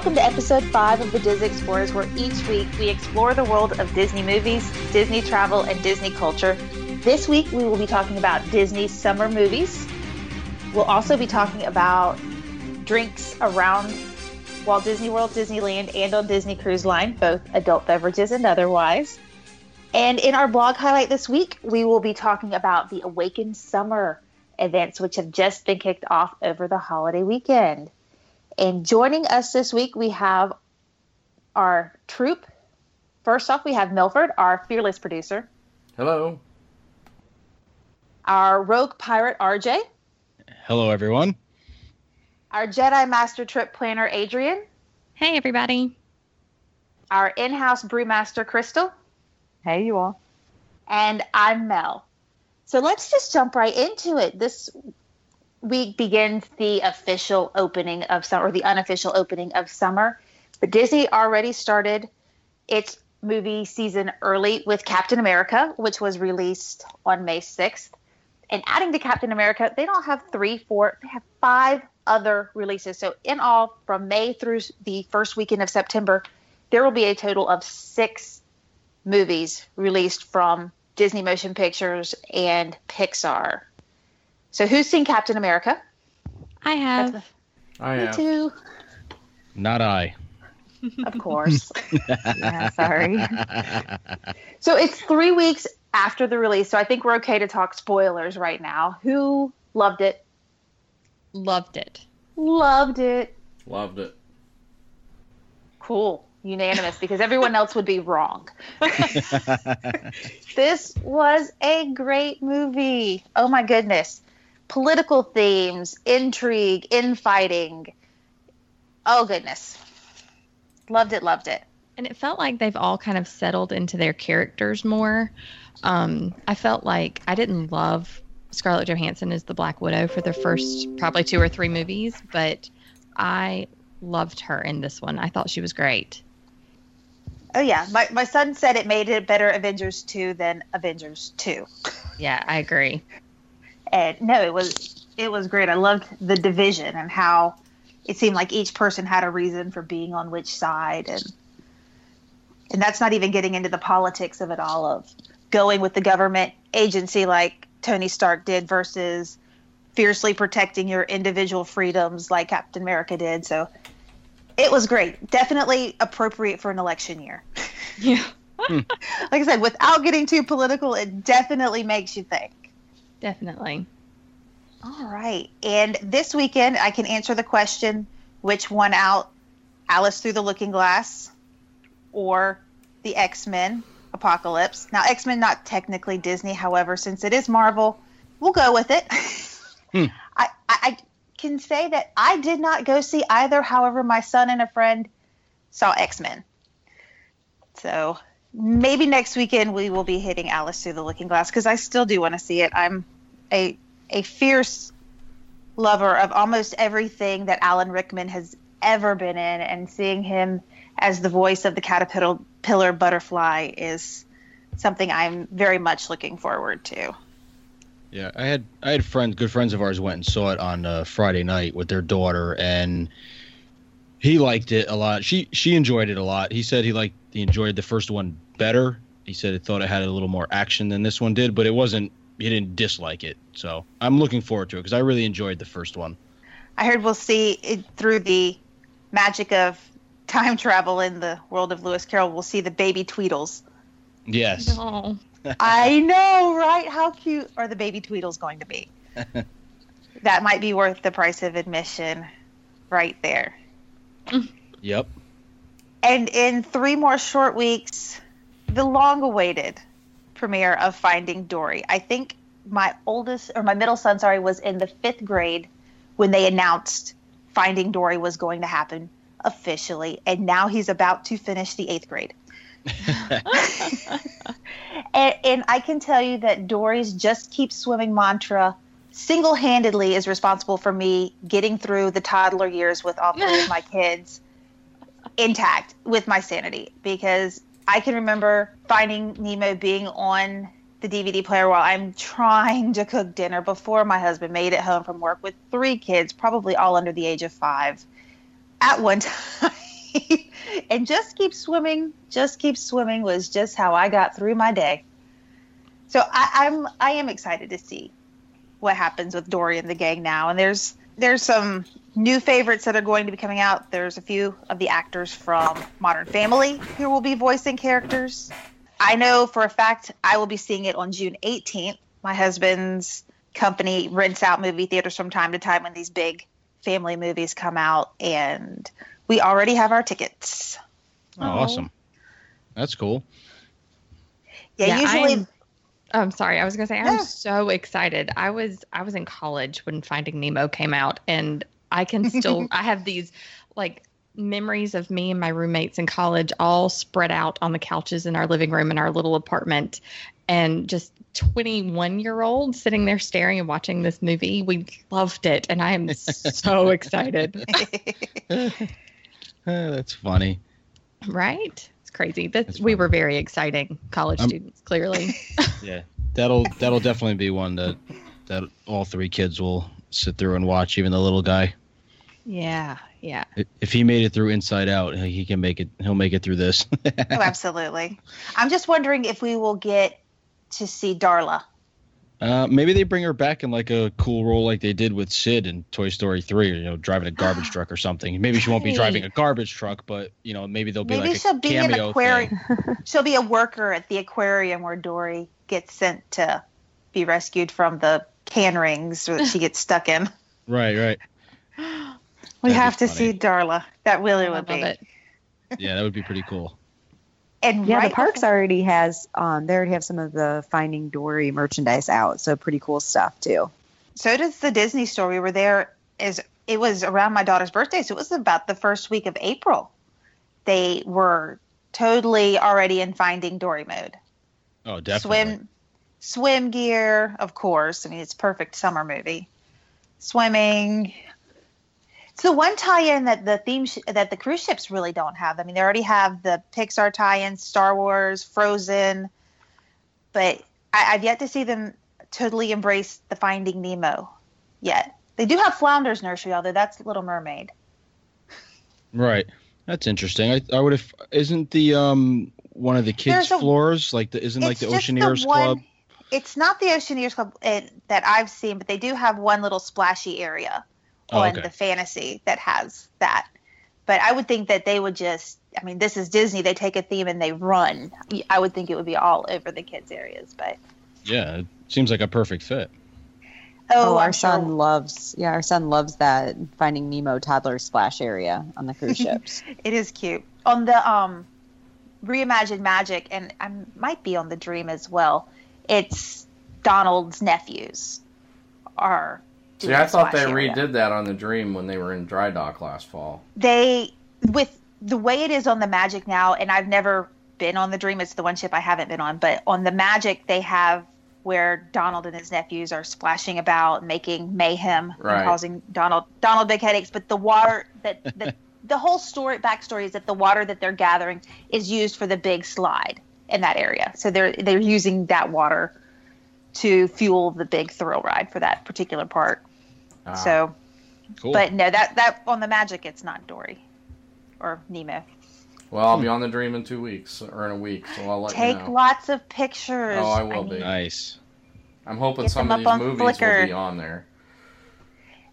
Welcome to episode five of the Dis Explorers, where each week we explore the world of Disney movies, Disney travel, and Disney culture. This week we will be talking about Disney summer movies. We'll also be talking about drinks around Walt Disney World, Disneyland, and on Disney Cruise Line, both adult beverages and otherwise. And in our blog highlight this week, we will be talking about the Awaken Summer events, which have just been kicked off over the holiday weekend. And joining us this week, we have our troop. First off, we have Milford, our fearless producer. Hello. Our rogue pirate, RJ. Hello, everyone. Our Jedi Master trip planner, Adrian. Hey, everybody. Our in house brewmaster, Crystal. Hey, you all. And I'm Mel. So let's just jump right into it. This week begins the official opening of summer, or the unofficial opening of summer. But Disney already started its movie season early with Captain America, which was released on May 6th. And adding to Captain America, they don't have three, four, they have five other releases. So, in all, from May through the first weekend of September, there will be a total of six movies released from Disney Motion Pictures and Pixar. So, who's seen Captain America? I have. I Me have. too, Not I. of course. Yeah, sorry. so, it's three weeks after the release. So, I think we're okay to talk spoilers right now. Who loved it? Loved it. Loved it. Loved it. Cool. Unanimous because everyone else would be wrong. This was a great movie. Oh my goodness. Political themes, intrigue, infighting. Oh goodness. Loved it, loved it. And it felt like they've all kind of settled into their characters more. Um, I felt like I didn't love Scarlett Johansson as the Black Widow for the first probably two or three movies, but I loved her in this one. I thought she was great. Oh yeah. My my son said it made it better Avengers 2 than Avengers 2. Yeah, I agree. And no, it was it was great. I loved the division and how it seemed like each person had a reason for being on which side and and that's not even getting into the politics of it all of going with the government agency like Tony Stark did versus fiercely protecting your individual freedoms like Captain America did. So it was great. Definitely appropriate for an election year. Yeah, hmm. Like I said, without getting too political, it definitely makes you think. Definitely. All right. And this weekend, I can answer the question which won out Alice Through the Looking Glass or the X Men Apocalypse. Now, X Men, not technically Disney, however, since it is Marvel, we'll go with it. Hmm. I, I, I can say that I did not go see either. However, my son and a friend saw X Men. So maybe next weekend we will be hitting Alice Through the Looking Glass because I still do want to see it. I'm a a fierce lover of almost everything that Alan Rickman has ever been in, and seeing him as the voice of the caterpillar pillar butterfly is something I'm very much looking forward to. Yeah, I had I had friends, good friends of ours, went and saw it on uh, Friday night with their daughter, and he liked it a lot. She she enjoyed it a lot. He said he liked he enjoyed the first one better. He said he thought it had a little more action than this one did, but it wasn't. He didn't dislike it, so I'm looking forward to it because I really enjoyed the first one. I heard we'll see it through the magic of time travel in the world of Lewis Carroll. We'll see the baby Tweedles. Yes, Oh, I know, right? How cute are the baby Tweedles going to be? that might be worth the price of admission right there. yep. And in three more short weeks, the long awaited premiere of Finding Dory. I think my oldest, or my middle son, sorry, was in the fifth grade when they announced Finding Dory was going to happen officially. And now he's about to finish the eighth grade. and, and I can tell you that Dory's just keep swimming mantra single handedly is responsible for me getting through the toddler years with all three of my kids intact with my sanity because I can remember finding Nemo being on the DVD player while I'm trying to cook dinner before my husband made it home from work with three kids, probably all under the age of five, at one time. and just keep swimming, just keep swimming was just how I got through my day. So I, I'm I am excited to see what happens with Dory and the gang now. And there's there's some new favorites that are going to be coming out. There's a few of the actors from Modern Family who will be voicing characters. I know for a fact I will be seeing it on June 18th. My husband's company rents out movie theaters from time to time when these big family movies come out, and we already have our tickets. Oh, awesome. That's cool. Yeah, Yeah, usually. I'm- I'm sorry. I was gonna say I'm Yeah. so excited. I was I was in college when Finding Nemo came out, and I can still I have these like memories of me and my roommates in college all spread out on the couches in our living room in our little apartment, and just 21 year old sitting there staring and watching this movie. We loved it, and I am so excited. Eh, that's funny. Right? It's crazy. That's, That's we were very exciting college Um, students. Clearly. Yeah, that'll that'll definitely be one that that all three kids will sit through and watch. Even the little guy. yeah. Yeah. If he made it through Inside Out, he he can make it. He'll make it through this. oh, absolutely. I'm just wondering if we will get to see Darla. Uh, maybe they bring her back in like a cool role, like they did with Sid in Toy Story Three. You know, driving a garbage truck or something. Maybe she won't be driving a garbage truck, but you know, maybe there'll be Maybe like she'll be an cameo aquarium. thing. She'll be a worker at the aquarium where Dory gets sent to be rescued from the can rings that she gets stuck in. Right, right. We That'd have to funny. see Darla. That really would be. it. Yeah, that would be pretty cool. And Yeah, right the parks before- already has um they already have some of the Finding Dory merchandise out, so pretty cool stuff too. So does the Disney store. We were there. Is it was around my daughter's birthday, so it was about the first week of April. They were totally already in Finding Dory mode. Oh, definitely. Swim, swim gear, of course. I mean, it's perfect summer movie. Swimming. The one tie-in that the theme sh- that the cruise ships really don't have. I mean, they already have the Pixar tie-ins, Star Wars, Frozen, but I- I've yet to see them totally embrace the Finding Nemo yet. They do have Flounders Nursery, although that's Little Mermaid. Right. That's interesting. I, I would have. Isn't the um one of the kids' a- floors like the isn't like the Oceaneers one- Club? It's not the Oceaneers Club uh, that I've seen, but they do have one little splashy area Oh, on okay. the fantasy that has that. But I would think that they would just, I mean, this is Disney. They take a theme and they run. I would think it would be all over the kids' areas. But Yeah, it seems like a perfect fit. oh, Oh, our son sure loves yeah, our son loves that Finding Nemo toddler splash area on the cruise ships. it is cute. On the um, Reimagined Magic, and I might be on the Dream as well. It's Donald's nephews are. See, I thought they area. redid that on the Dream when they were in dry dock last fall. they with the way it is on the magic now and i've never been on the dream it's the one ship i haven't been on but on the magic they have where donald and his nephews are splashing about making mayhem Right. and causing donald donald big headaches but the water that the, the whole story backstory is that the water that they're gathering is used for the big slide in that area so they're they're using that water to fuel the big thrill ride for that particular part Ah, so Cool. but no, that that on the Magic, it's not Dory or Nemo. well, I'll be on the Dream in two weeks or in a week, so I'll let Take you know. lots of pictures. Oh, I will need- be. nice. I'm hoping Get some of up these movies Flickr. will be on there.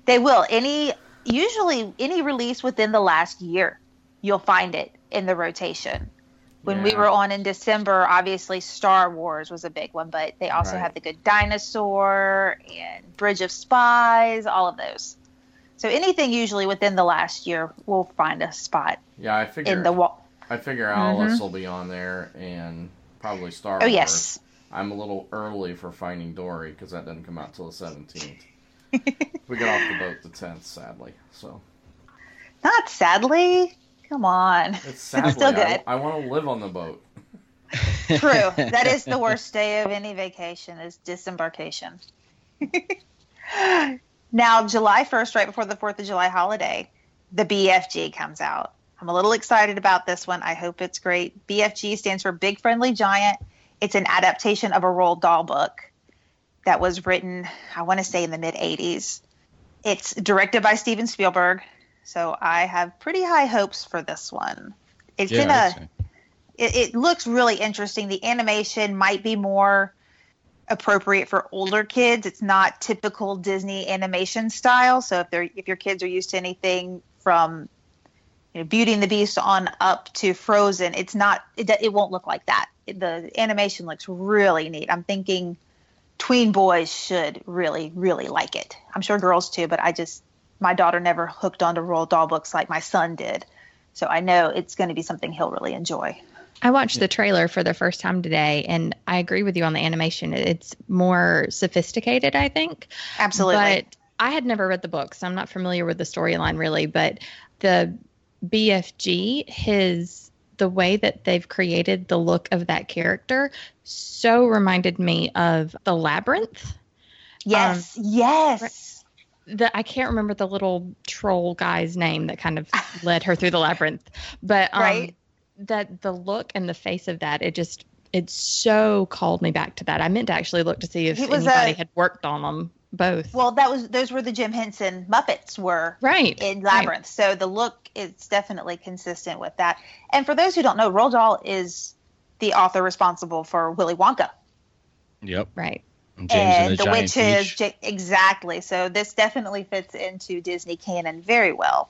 They will. Any usually any release within the last year, you'll find it in the rotation. When we were on in December, obviously Star Wars was a big one, but they also Right. have The Good Dinosaur and Bridge of Spies, all of those. So anything usually within the last year, we'll find a spot Yeah, I figure. in the wall. I figure Alice Mhm. will be on there and probably Star Oh Wars. yes, I'm a little early for Finding Dory because that doesn't come out till the 17th. we get off the boat the 10th, sadly. So not sadly. Come on. it's sadly. still I- good. I, want to live on the boat. True. that is the worst day of any vacation is disembarkation. now, July 1st, right before the 4th of July holiday, the BFG comes out. I'm a little excited about this one. I hope it's great. BFG stands for Big Friendly Giant. It's an adaptation of a Roald Dahl book that was written, I want to say, in the mid 80s. It's directed by Steven Spielberg. So I have pretty high hopes for this one. It's Yeah, in I'd a it, it looks really interesting. The animation might be more appropriate for older kids. It's not typical Disney animation style. So if they're if your kids are used to anything from you know, Beauty and the Beast on up to Frozen, it's not it, it won't look like that. The animation looks really neat. I'm thinking tween boys should really really like it. I'm sure girls too, but I just my daughter never hooked onto Roald Dahl books like my son did. So I know it's going to be something he'll really enjoy. I watched the trailer for the first time today, and I agree with you on the animation. It's more sophisticated, I think. Absolutely. But I had never read the book, so I'm not familiar with the storyline really. But the BFG, his the way that they've created the look of that character, so reminded me of the labyrinth. Yes, um, yes. The I can't remember the little troll guy's name that kind of led her through the labyrinth, but um, Right. that the look and the face of that, it just it so called me back to that. I meant to actually look to see if He was, anybody uh, had worked on them both. Well, that was those were the Jim Henson Muppets were right. in right. Labyrinth. So the look is definitely consistent with that. And for those who don't know, Roald Dahl is the author responsible for Willy Wonka Yep. Right. And James and, and the, The Witches. J- exactly. So this definitely fits into Disney canon very well.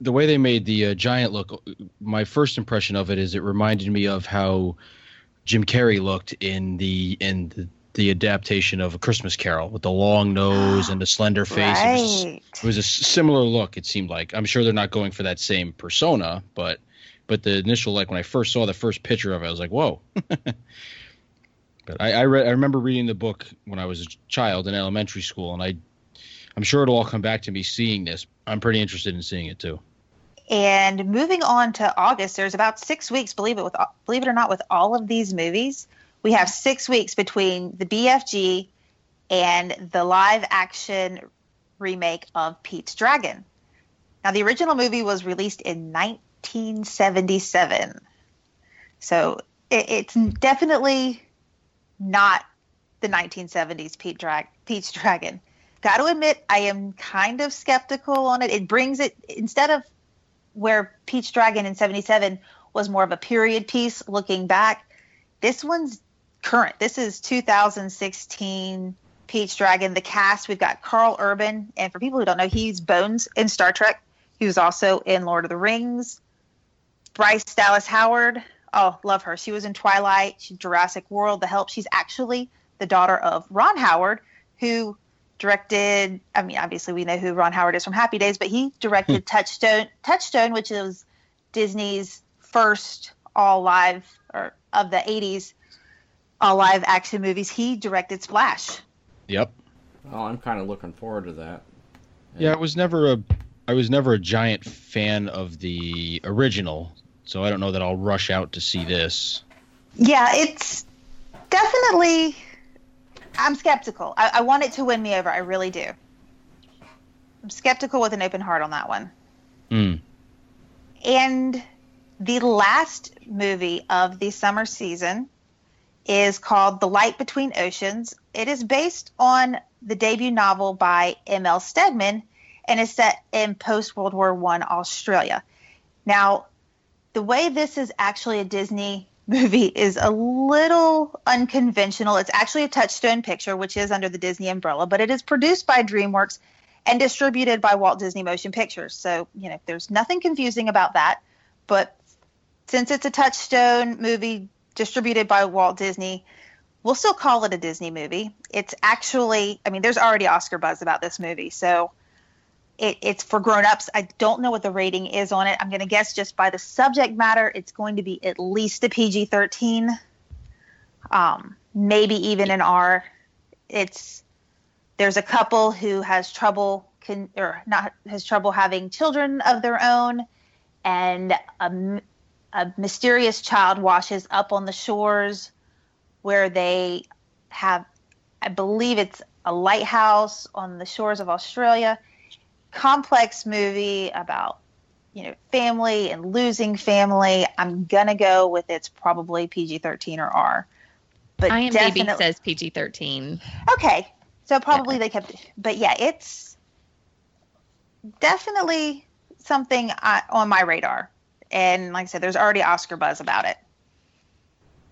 the way they made the uh, giant look, my first impression of it is it reminded me of how Jim Carrey looked in the in the, the adaptation of A Christmas Carol with the long nose and the slender face. It was, Right. it was a similar look. It seemed like I'm sure they're not going for that same persona, but but the initial like when I first saw the first picture of it, I was like, whoa. but I I, read, I remember reading the book when I was a child in elementary school, and I I'm sure it'll all come back to me seeing this. I'm pretty interested in seeing it too. And moving on to August, there's about six weeks. Believe it with believe it or not, with all of these movies, we have six weeks between the BFG and the live action remake of Pete's Dragon. Now, the original movie was released in 1977, so it, it's definitely not the 1970s Pete Drag Pete's Dragon. Got to admit, I am kind of skeptical on it. It brings it instead of where Pete's Dragon in 77 was more of a period piece looking back. This one's current. This is 2016 Pete's Dragon. The cast, we've got Karl Urban. And for people who don't know, he's Bones in Star Trek. He was also in Lord of the Rings. Bryce Dallas Howard. Oh, love her. She was in Twilight, she's Jurassic World, The Help. She's actually the daughter of Ron Howard, who directed i mean obviously we know who ron howard is from happy days but he directed hmm. touchstone touchstone which is disney's first all live or of the 80s all live action movies he directed splash Yep. Well, I'm kind of looking forward to that. Yeah, I was never a I was never a giant fan of the original, so I don't know that I'll rush out to see this. yeah it's definitely i'm skeptical I, I want it to win me over i really do i'm skeptical with an open heart on that one Hmm. And the last movie of the summer season is called The Light Between Oceans. It is based on the debut novel by M.L. Stedman and is set in post World War One Australia. Now, the way this is actually a Disney movie is a little unconventional. It's actually a touchstone picture, which is under the Disney umbrella, but it is produced by DreamWorks and distributed by Walt Disney Motion Pictures. So, you know, there's nothing confusing about that. But since it's a touchstone movie distributed by Walt Disney, we'll still call it a Disney movie. It's actually, I mean, there's already Oscar buzz about this movie. So it, it's for grown-ups. I don't know what the rating is on it. I'm going to guess just by the subject matter, it's going to be at least a PG-13, um, maybe even an R. It's there's a couple who has trouble can or not has trouble having children of their own, and a mysterious child washes up on the shores where they have, I believe it's a lighthouse on the shores of Australia. Complex movie about you know family and losing family. I'm gonna go with it's probably PG-13 or R. But IMDb definitely, says PG 13. Okay. So probably they kept but yeah, it's definitely something I, on my radar. And like I said, there's already Oscar buzz about it.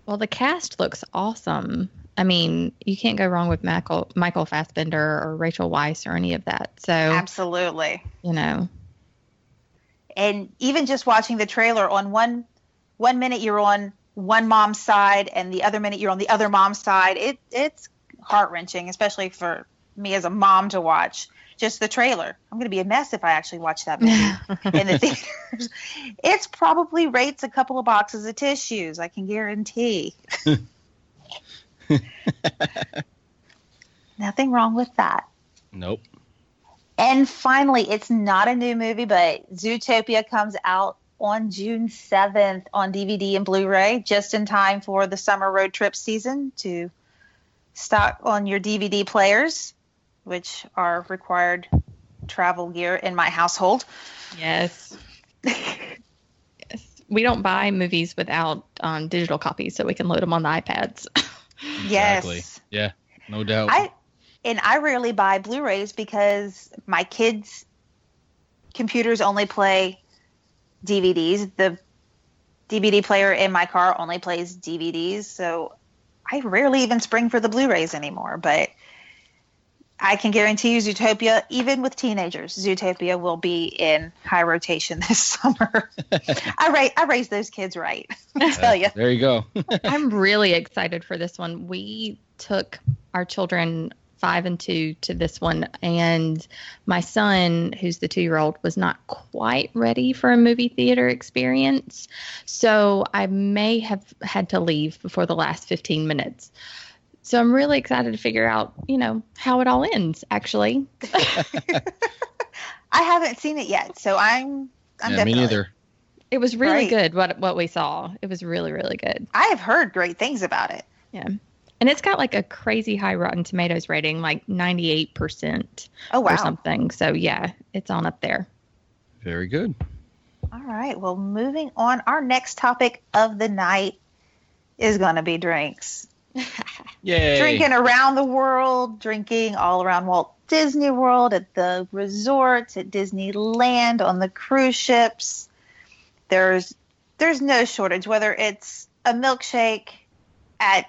Well, the cast looks awesome. I mean, you can't go wrong with Michael Michael Fassbender or Rachel Weisz or any of that. So Absolutely. you know, And even just watching the trailer on one one minute you're on one mom's side and the other minute you're on the other mom's side. It it's heart wrenching, especially for me as a mom to watch. Just the trailer. I'm going to be a mess if I actually watch that movie in the theaters. It's probably rates a couple of boxes of tissues. I can guarantee. Nothing wrong with that. Nope. And finally, it's not a new movie, but Zootopia comes out on June 7th on DVD and Blu ray, just in time for the summer road trip season to stock on your DVD players, which are required travel gear in my household. yes. yes. We don't buy movies without um, digital copies, so we can load them on the iPads. Exactly. Yes. Yeah. No doubt. I and I rarely buy Blu-rays because my kids' computers only play DVDs. The DVD player in my car only plays DVDs, so I rarely even spring for the Blu-rays anymore. But I can guarantee you, Zootopia, even with teenagers, Zootopia will be in high rotation this summer. I ra- I raised those kids right. I tell you. There you go. I'm really excited for this one. We took our children five and two to this one, and my son, who's the two year old, was not quite ready for a movie theater experience. So I may have had to leave before the last 15 minutes. So I'm really excited to figure out, you know, how it all ends, actually. I haven't seen it yet, so I'm I'm yeah, definitely me neither. It was really Right. good what what we saw. It was really, really good. I have heard great things about it. Yeah. And it's got like a crazy high Rotten Tomatoes rating, like 98% Oh wow. or something. So yeah, it's on up there. Very good. All right. Well, moving on, our next topic of the night is going to be drinks. Yay. Drinking around the world, drinking all around Walt Disney World, at the resorts, at Disneyland, on the cruise ships. There's there's no shortage whether it's a milkshake at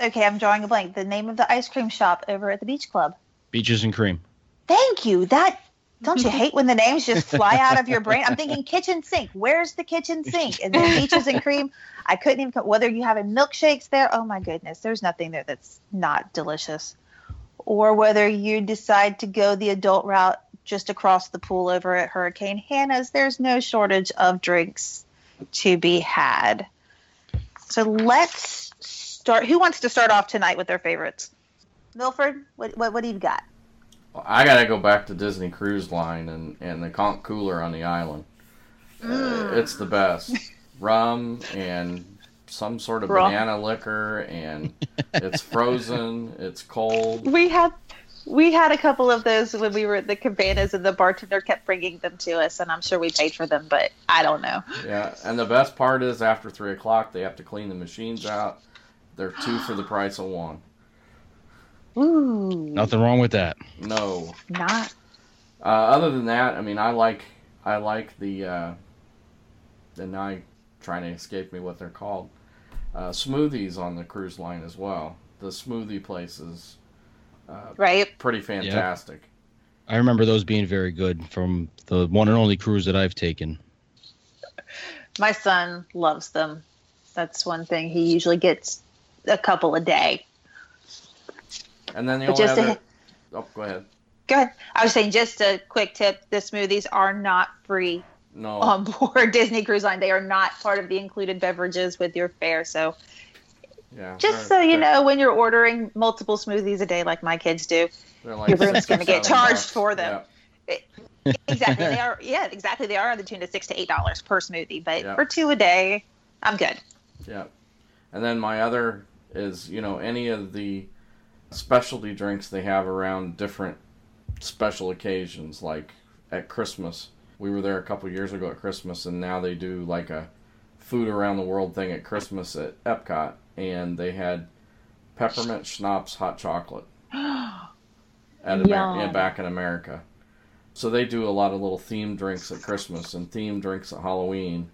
okay, I'm drawing a blank. The name of the ice cream shop over at the beach club. Beaches and cream. Thank you. That don't you hate when the names just fly out of your brain? I'm thinking kitchen sink. Where's the kitchen sink? And then peaches and cream. I couldn't even. Whether you having milkshakes there, oh my goodness, there's nothing there that's not delicious. Or whether you decide to go the adult route just across the pool over at Hurricane Hannah's, there's no shortage of drinks to be had. So let's start. Who wants to start off tonight with their favorites? Milford, what what, what do you got? I gotta go back to Disney Cruise Line and, and the conch cooler on the island. Uh, it's the best. Rum and some sort of Rum. banana liquor, and it's frozen. It's cold. We had we had a couple of those when we were at the cabanas, and the bartender kept bringing them to us, and I'm sure we paid for them, but I don't know. Yeah, and the best part is after three o'clock they have to clean the machines out. They're two for the price of one. Ooh, Nothing wrong with that. No. not Uh, other than that, I mean, I like I like the uh, and now trying to escape me what they're called. Uh, smoothies on the cruise line as well. The smoothie places, uh, right. pretty fantastic. I remember those being very good from the one and only cruise that I've taken. My son loves them. That's one thing he usually gets a couple a day. And then the But only just a- Oh, go ahead. Go ahead. I was saying just a quick tip: the smoothies are not free No. on board Disney Cruise Line. They are not part of the included beverages with your fare. So yeah. just so you know, when you're ordering multiple smoothies a day, like my kids do, like your room's six gonna get charged bucks. for them. Yeah. exactly they are yeah exactly they are on the tune of six to eight dollars per smoothie but Yeah. for two a day i'm good Yeah. And then my other is, you know, any of the specialty drinks they have around different special occasions, like at Christmas. We were there a couple years ago at Christmas, and now they do like a food around the world thing at Christmas at Epcot, and they had peppermint schnapps hot chocolate at Amer- yeah, back in America. So they do a lot of little themed drinks at Christmas and themed drinks at Halloween.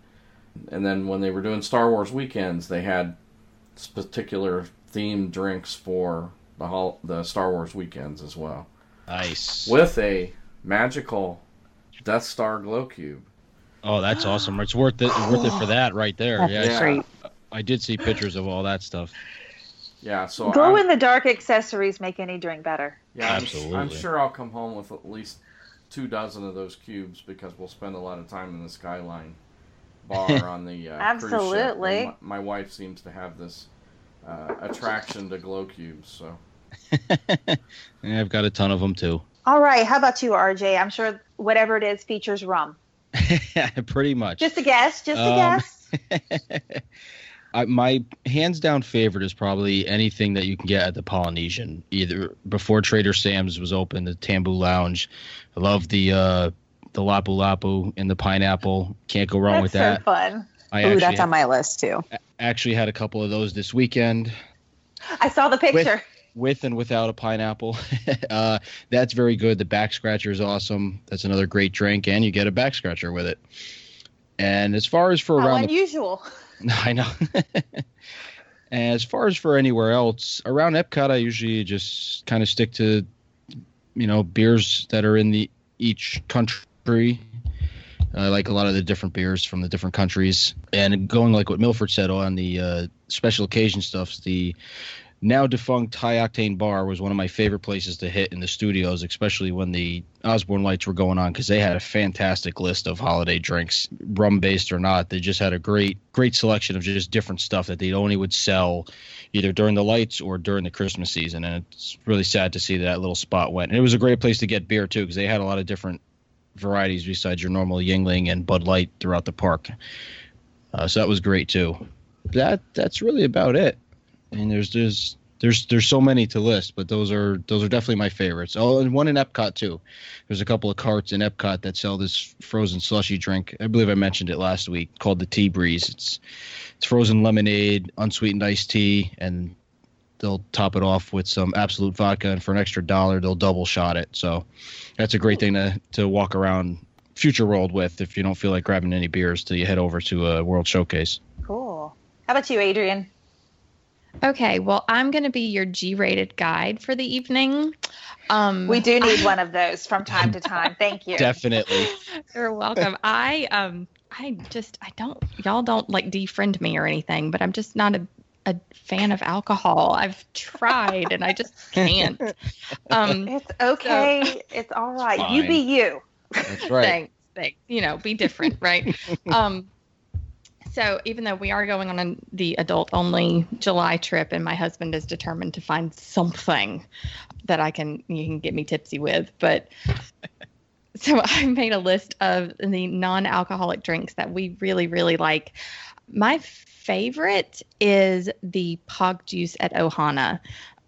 And then when they were doing Star Wars weekends, they had particular themed drinks for the hol- the Star Wars weekends as well, Nice. with a magical Death Star glow cube. Oh, that's awesome. It's worth it. Worth it for that right there. That's Yeah, Yeah. great. I did see pictures of all that stuff. Yeah, so Glow I'm- in the dark accessories make any drink better. Yeah, I'm, Absolutely. I'm sure I'll come home with at least two dozen of those cubes because we'll spend a lot of time in the Skyline bar on the uh, cruise ship. Absolutely. My, my wife seems to have this uh, attraction to glow cubes, so Yeah, I've got a ton of them too. All right, how about you, RJ? I'm sure whatever it is features rum. Pretty much. Just a guess. Just a Um, guess. I, my hands down favorite is probably anything that you can get at the Polynesian. Either before Trader Sam's was open, the Tambu Lounge. I love the uh, the Lapu Lapu and the pineapple. Can't go wrong That's with so that. fun. I Ooh, actually that's on my list too. actually had a couple of those this weekend. I saw the picture. with and without a pineapple. uh, that's very good. The back scratcher is awesome. That's another great drink, and you get a back scratcher with it. And as far as for How around, the, unusual. I know. as far as for anywhere else around Epcot, I usually just kind of stick to, you know, beers that are in the each country. I like a lot of the different beers from the different countries, and going like what Milford said on the uh, special occasion stuffs. The now defunct High Octane Bar was one of my favorite places to hit in the studios, especially when the Osborne lights were going on, because they had a fantastic list of holiday drinks, rum based or not. They just had a great, great selection of just different stuff that they only would sell either during the lights or during the Christmas season. And it's really sad to see that, little spot went. And it was a great place to get beer too, because they had a lot of different varieties besides your normal Yuengling and Bud Light throughout the park. Uh, so that was great too. That that's really about it. Mean, there's there's there's there's so many to list, but those are those are definitely my favorites. Oh, and one in Epcot too. There's a couple of carts in Epcot that sell this frozen slushy drink. I believe I mentioned it last week, called the Tea Breeze. It's it's frozen lemonade, unsweetened iced tea, and they'll top it off with some Absolut vodka, and for an extra dollar, they'll double shot it. So that's a great thing to to walk around Future World with if you don't feel like grabbing any beers till you head over to a World Showcase. Cool. How about you, Adrian? Okay, well, I'm going to be your G-rated guide for the evening. Um, We do need one of those from time to time. Thank you. Definitely. You're welcome. I um, I just I don't y'all don't like defriend me or anything, but I'm just not a a fan of alcohol. I've tried and I just can't. Um, It's okay. it's all right. You be you. That's right. thanks, thanks. You know, be different, right? um, so even though we are going on an, the adult only July trip, and my husband is determined to find something that I can you can get me tipsy with, but so I made a list of the non-alcoholic drinks that we really really like. My favorite is the Pog juice at Ohana.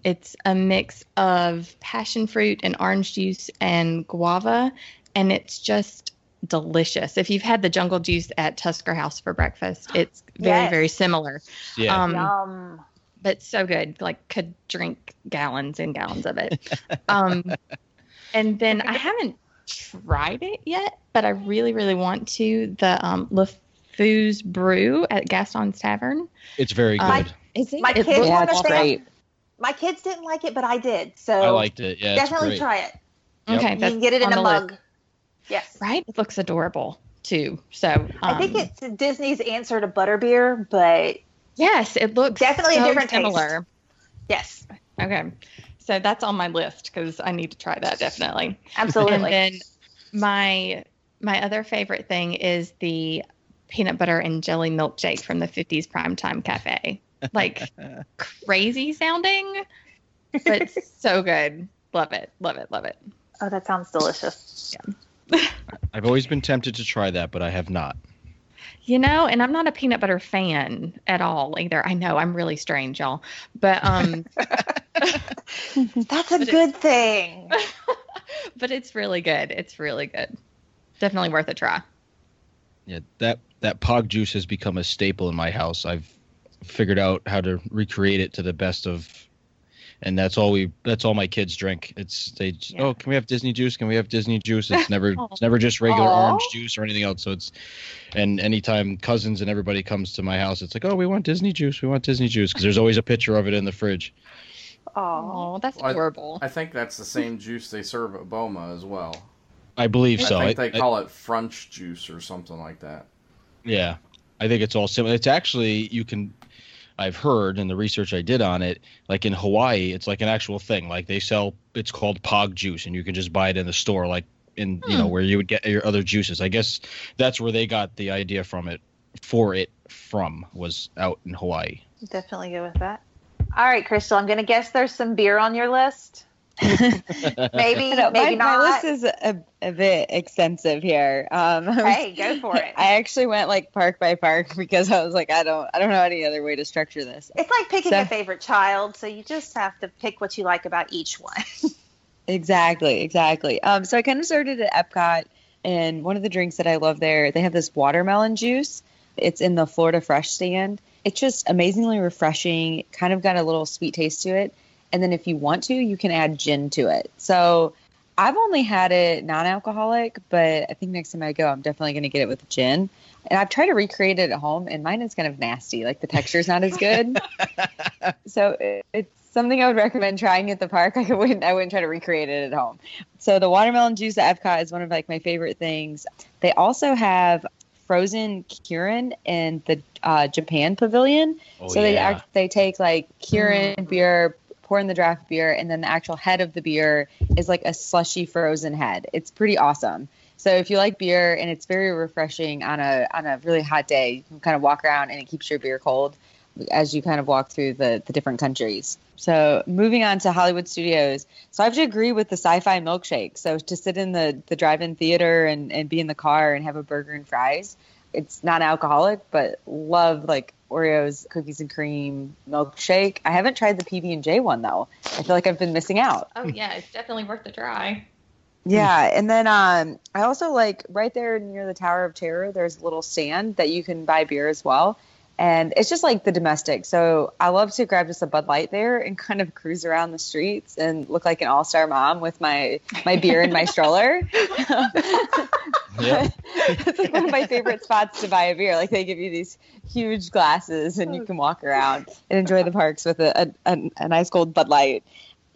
It's a mix of passion fruit and orange juice and guava, and it's just delicious. If you've had the jungle juice at Tusker House for breakfast, it's very, Yes. very similar. Yeah. Um, Yum. but so good. Like could drink gallons and gallons of it. um, and then I haven't tried it yet, but I really, really want to. The um, LeFou's Brew at Gaston's Tavern. it's very good. Um, Is it? My it kids looks Yeah, want it's to great. My kids didn't like it, but I did. So I liked it. Yeah, definitely try it. Yep. okay. You can get it in a mug. list. Yes. right? It looks adorable too. So um, I think it's Disney's answer to butterbeer, but yes, it looks Definitely a so different taste. yes, Okay, so that's on my list because I need to try that definitely. absolutely. And then my my other favorite thing is the peanut butter and jelly milkshake from the 50s primetime cafe. Like crazy sounding, but so good. Love it. Love it. Love it. oh, that sounds delicious. I've always been tempted to try that, but I have not. You know, and I'm not a peanut butter fan at all either. I know I'm really strange, y'all. But um That's a But it- good thing. but it's really good. It's really good. Definitely worth a try. Yeah, that that pog juice has become a staple in my house. I've figured out how to recreate it to the best of and that's all we that's all my kids drink. It's they just, Yeah. oh can we have Disney juice? Can we have Disney juice? It's never it's never just regular Aw. orange juice or anything else. So it's and anytime cousins and everybody comes to my house, it's like oh we want Disney juice, we want Disney juice because there's always a picture of it in the fridge. Oh, that's Well, I- adorable. I think that's the same juice they serve at Boma as well. I believe so. I think I- they call it French juice or something like that. Yeah, I think it's all similar. It's actually you can. I've heard in the research I did on it, like in Hawaii, it's like an actual thing. Like they sell, it's called Pog juice, and you can just buy it in the store, like in you know hmm. where you would get your other juices. I guess that's where they got the idea from it, for it from was out in Hawaii. definitely go with that. All right, Crystal, I'm going to guess there's some beer on your list. Maybe, know, maybe my, not. my list is a, a bit extensive here. Um, hey, go for it. I actually went like park by park because I was like, I don't, I don't know any other way to structure this. It's like picking So- a favorite child, so you just have to pick what you like about each one. Exactly, exactly. Um, so I kind of started at Epcot, and one of the drinks that I love there, they have this watermelon juice. It's in the Florida Fresh stand. It's just amazingly refreshing. Kind of got a little sweet taste to it. And then if you want to, you can add gin to it. So I've only had it non-alcoholic, but I think next time I go, I'm definitely going to get it with gin. And I've tried to recreate it at home, and mine is kind of nasty. Like the texture's not as good. so it, it's something I would recommend trying at the park. I wouldn't, I wouldn't try to recreate it at home. So the watermelon juice at Epcot is one of like my favorite things. They also have frozen Kirin in the uh, Japan pavilion. Oh, so they yeah. act, they take like Kirin beer, pour in the draft beer, and then the actual head of the beer is like a slushy frozen head. It's pretty awesome. So if you like beer and it's very refreshing on a on a really hot day, you can kind of walk around and it keeps your beer cold as you kind of walk through the the different countries. So moving on to Hollywood Studios. So I have to agree with the sci-fi milkshake. So to sit in the the drive-in theater and and be in the car and have a burger and fries. It's not alcoholic, but love like Oreos, cookies and cream milkshake. I haven't tried the PB and J one though. I feel like I've been missing out. Oh yeah, it's definitely worth the try. Yeah, and then um, I also like right there near the Tower of Terror. There's a little stand that you can buy beer as well, and it's just like the domestic. So I love to grab just a Bud Light there and kind of cruise around the streets and look like an all star mom with my my beer in my stroller. Yeah. it's like one of my favorite spots to buy a beer. Like they give you these huge glasses and you can walk around and enjoy the parks with a, a, a, a nice cold Bud Light.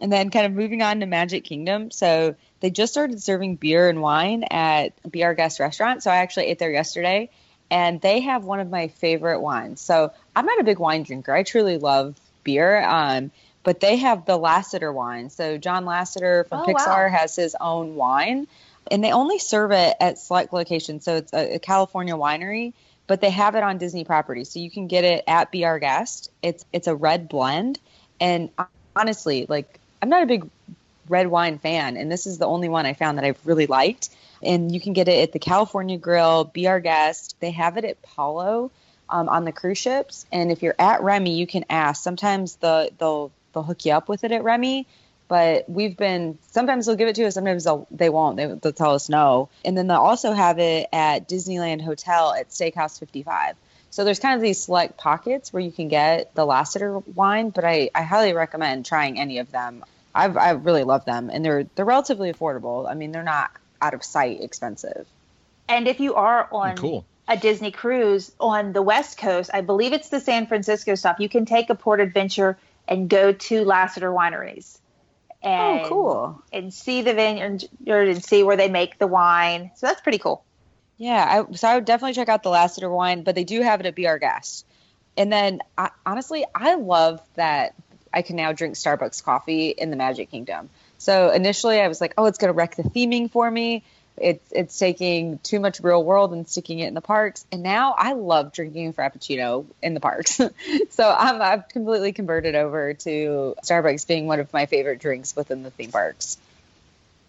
And then kind of moving on to Magic Kingdom. So they just started serving beer and wine at Be Our Guest restaurant. So I actually ate there yesterday and they have one of my favorite wines. So I'm not a big wine drinker. I truly love beer. Um, but they have the Lasseter wine. So John Lasseter from Oh, wow. Pixar has his own wine and they only serve it at select locations. So it's a, a California winery, but they have it on Disney property, so you can get it at Be Our Guest. It's it's a red blend, and honestly, like I'm not a big red wine fan, and this is the only one I found that I've really liked. And you can get it at the California Grill, Be Our Guest. They have it at Palo um, on the cruise ships, and if you're at Remy, you can ask. Sometimes the they'll they'll hook you up with it at Remy but we've been sometimes they'll give it to us sometimes they'll, they won't they, they'll tell us no and then they'll also have it at disneyland hotel at steakhouse 55 so there's kind of these select pockets where you can get the Lasseter wine but i, I highly recommend trying any of them I've, i really love them and they're they're relatively affordable i mean they're not out of sight expensive And if you are on Cool. a Disney cruise on the West Coast, I believe it's the San Francisco stop, you can take a port adventure and go to Lasseter Wineries. Oh, and, oh cool And see the vineyard and see where they make the wine. So that's pretty cool. Yeah, I, so I would definitely check out the Lasseter wine, but they do have it at Be Our Guest. And then, I, honestly, I love that I can now drink Starbucks coffee in the Magic Kingdom. So initially, I was like, "Oh, it's going to wreck the theming for me. It's it's taking too much real world and sticking it in the parks." And now I love drinking frappuccino in the parks. so I'm I've completely converted over to Starbucks being one of my favorite drinks within the theme parks.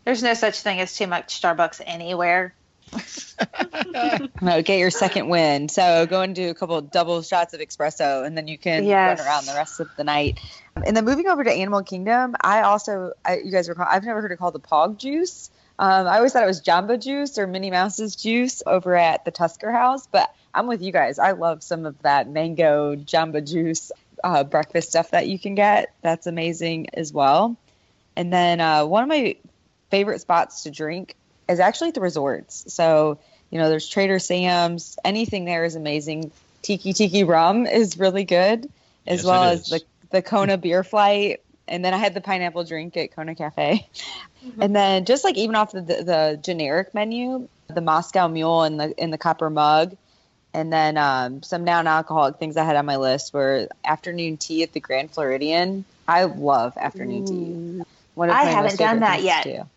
There's no such thing as too much Starbucks anywhere. No, get your second win. So go and do a couple double shots of espresso, and then you can Yes. run around the rest of the night. And then moving over to Animal Kingdom, I also, I, you guys recall, I've never heard it called the Pog Juice. Um, I always thought it was Jamba Juice or Minnie Mouse's juice over at the Tusker House, but I'm with you guys. I love some of that mango Jamba Juice. uh, breakfast stuff that you can get. That's amazing as well. And then uh, one of my favorite spots to drink is actually at the resorts. So, you know, there's Trader Sam's. Anything there is amazing. Tiki Tiki Rum is really good, as Yes, well as the, the Kona Beer Flight. And then I had the pineapple drink at Kona Cafe. And then just like even off the, the, the generic menu, the Moscow Mule in the in the copper mug, and then um, some non-alcoholic things I had on my list were afternoon tea at the Grand Floridian. I love afternoon tea. One I my haven't done favorite that things yet. to do.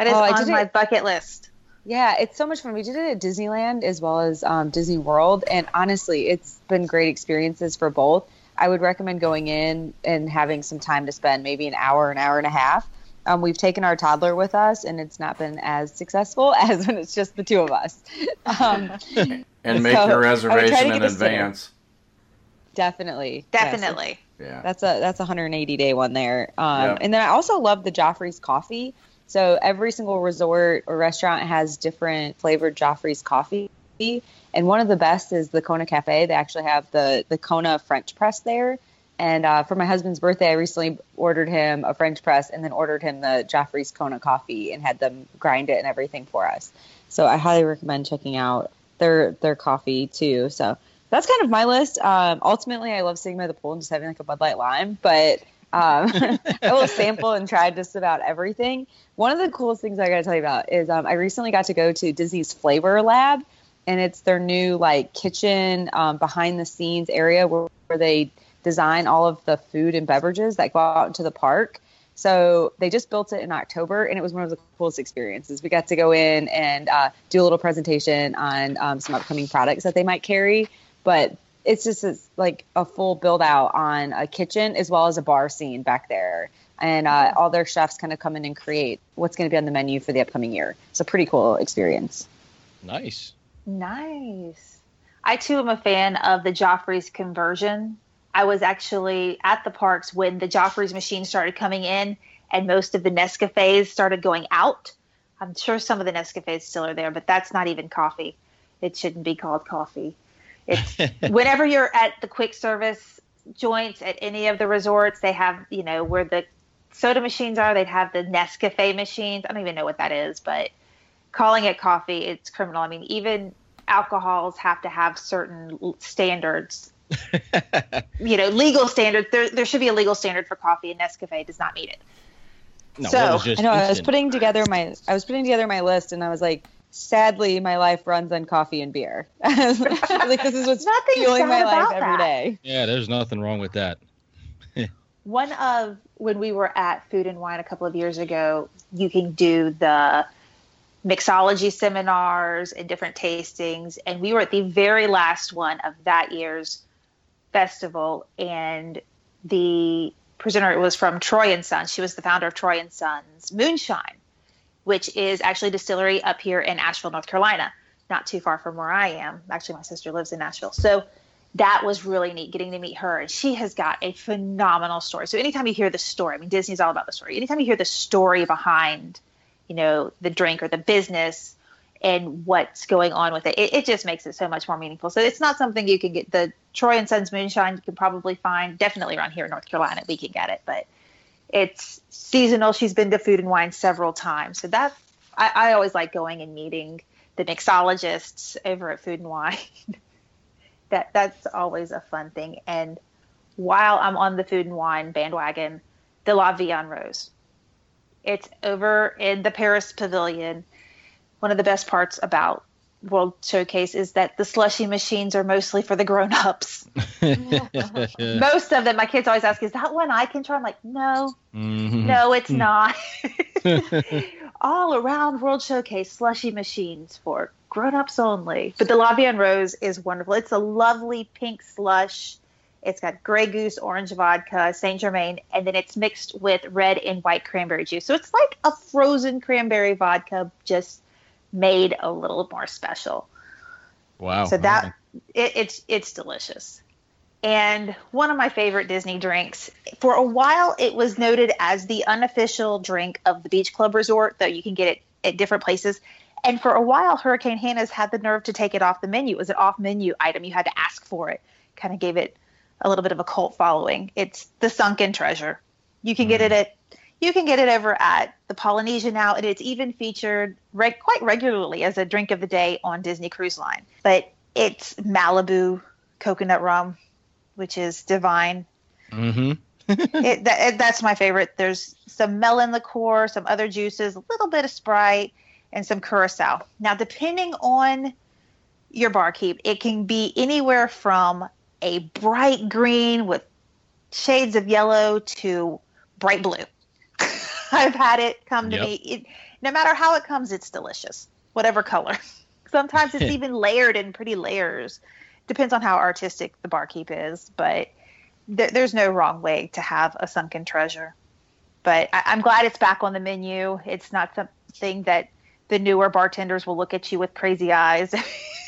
That is Oh, I on did my it- bucket list. Yeah, it's so much fun. We did it at Disneyland as well as um, Disney World, and honestly, it's been great experiences for both. I would recommend going in and having some time to spend, maybe an hour, an hour and a half. Um, we've taken our toddler with us, and it's not been as successful as when it's just the two of us. Um, And make So, your I would try to reservation in advance. definitely, Yes, Definitely. Yeah. That's a that's a 180 day one there. Um, Yeah. And then I also love the Joffrey's coffee. So every single resort or restaurant has different flavored Joffrey's coffee. And one of the best is the Kona Cafe. They actually have the the Kona French press there. And uh, for my husband's birthday, I recently ordered him a French press and then ordered him the Joffrey's Kona coffee and had them grind it and everything for us. So I highly recommend checking out their their coffee too. So that's kind of my list. Um, ultimately, I love sitting by the pool and just having like a Bud Light Lime, but um, I will sample and try just about everything. One of the coolest things I got to tell you about is um, I recently got to go to Disney's Flavor Lab, and it's their new like kitchen um, behind the scenes area where, where they design all of the food and beverages that go out into the park. So they just built it in October, and it was one of the coolest experiences. We got to go in and uh, do a little presentation on um, some upcoming products that they might carry, but it's just it's like a full build out on a kitchen as well as a bar scene back there. And uh, all their chefs kind of come in and create what's going to be on the menu for the upcoming year. It's a pretty cool experience. Nice. Nice. I too am a fan of the Joffrey's conversion. I was actually at the parks when the Joffrey's machine started coming in and most of the Nescafes started going out. I'm sure some of the Nescafes still are there, but that's not even coffee. It shouldn't be called coffee. It's whenever you're at the quick service joints at any of the resorts, they have, you know, where the soda machines are, they'd have the Nescafe machines. I don't even know what that is, but calling it coffee, it's criminal. I mean, even alcohols have to have certain standards. you know, legal standards. There, there should be a legal standard for coffee, and Nescafe does not meet it. No, So, that was just I know I was putting together my I was putting together my list and I was like, sadly my life runs on coffee and beer. like this is what's Nothing fueling my life about every that. day. Yeah, there's nothing wrong with that. One of when we were at Food and Wine a couple of years ago, you can do the mixology seminars and different tastings, and we were at the very last one of that year's festival, and the presenter was from Troy and Sons. She was the founder of Troy and Sons Moonshine, which is actually a distillery up here in Asheville, North Carolina, not too far from where I am. Actually, my sister lives in Nashville, so that was really neat getting to meet her and she has got a phenomenal story. So anytime you hear the story i mean disney's all about the story. Anytime you hear the story behind you know the drink or the business and what's going on with it, it it just makes it so much more meaningful. So it's not something you can get the troy and sons moonshine you can probably find definitely around here in north carolina. We can get it but it's seasonal she's been to food and wine several times so that i, I always like going and meeting the mixologists over at food and wine that that's always a fun thing. And while I'm on the food and wine bandwagon, the La Vie en Rose. It's over in the Paris Pavilion. One of the best parts about World Showcase is that the slushy machines are mostly for the grown-ups. Most of them, my kids always ask, "Is that one I can try?" I'm like, "No, Mhm. no, it's not." All around World Showcase, slushy machines for grown-ups only. But the La Vie en Rose is wonderful. It's a lovely pink slush. It's got Grey Goose, orange vodka, Saint Germain, and then it's mixed with red and white cranberry juice. So it's like a frozen cranberry vodka, just made a little more special. Wow. So that it, it's it's delicious. And one of my favorite Disney drinks. For a while, it was noted as the unofficial drink of the Beach Club Resort, though you can get it at different places. And for a while, Hurricane Hannah's had the nerve to take it off the menu. It was an off-menu item; you had to ask for it. Kind of gave it a little bit of a cult following. It's the Sunken Treasure. You can get it mm. at you can get it over at the Polynesian now, and it's even featured re- quite regularly as a drink of the day on Disney Cruise Line. But it's Malibu coconut rum, which is divine. Mm-hmm. it, that, that's my favorite. There's some melon liqueur, some other juices, a little bit of Sprite, and some curacao. Now, depending on your barkeep, it can be anywhere from a bright green with shades of yellow to bright blue. I've had it come to Yep. me. It, no matter how it comes, it's delicious, whatever color. Sometimes it's even layered in pretty layers. Depends on how artistic the barkeep is, but there, there's no wrong way to have a sunken treasure. But I, I'm glad it's back on the menu. It's not something that the newer bartenders will look at you with crazy eyes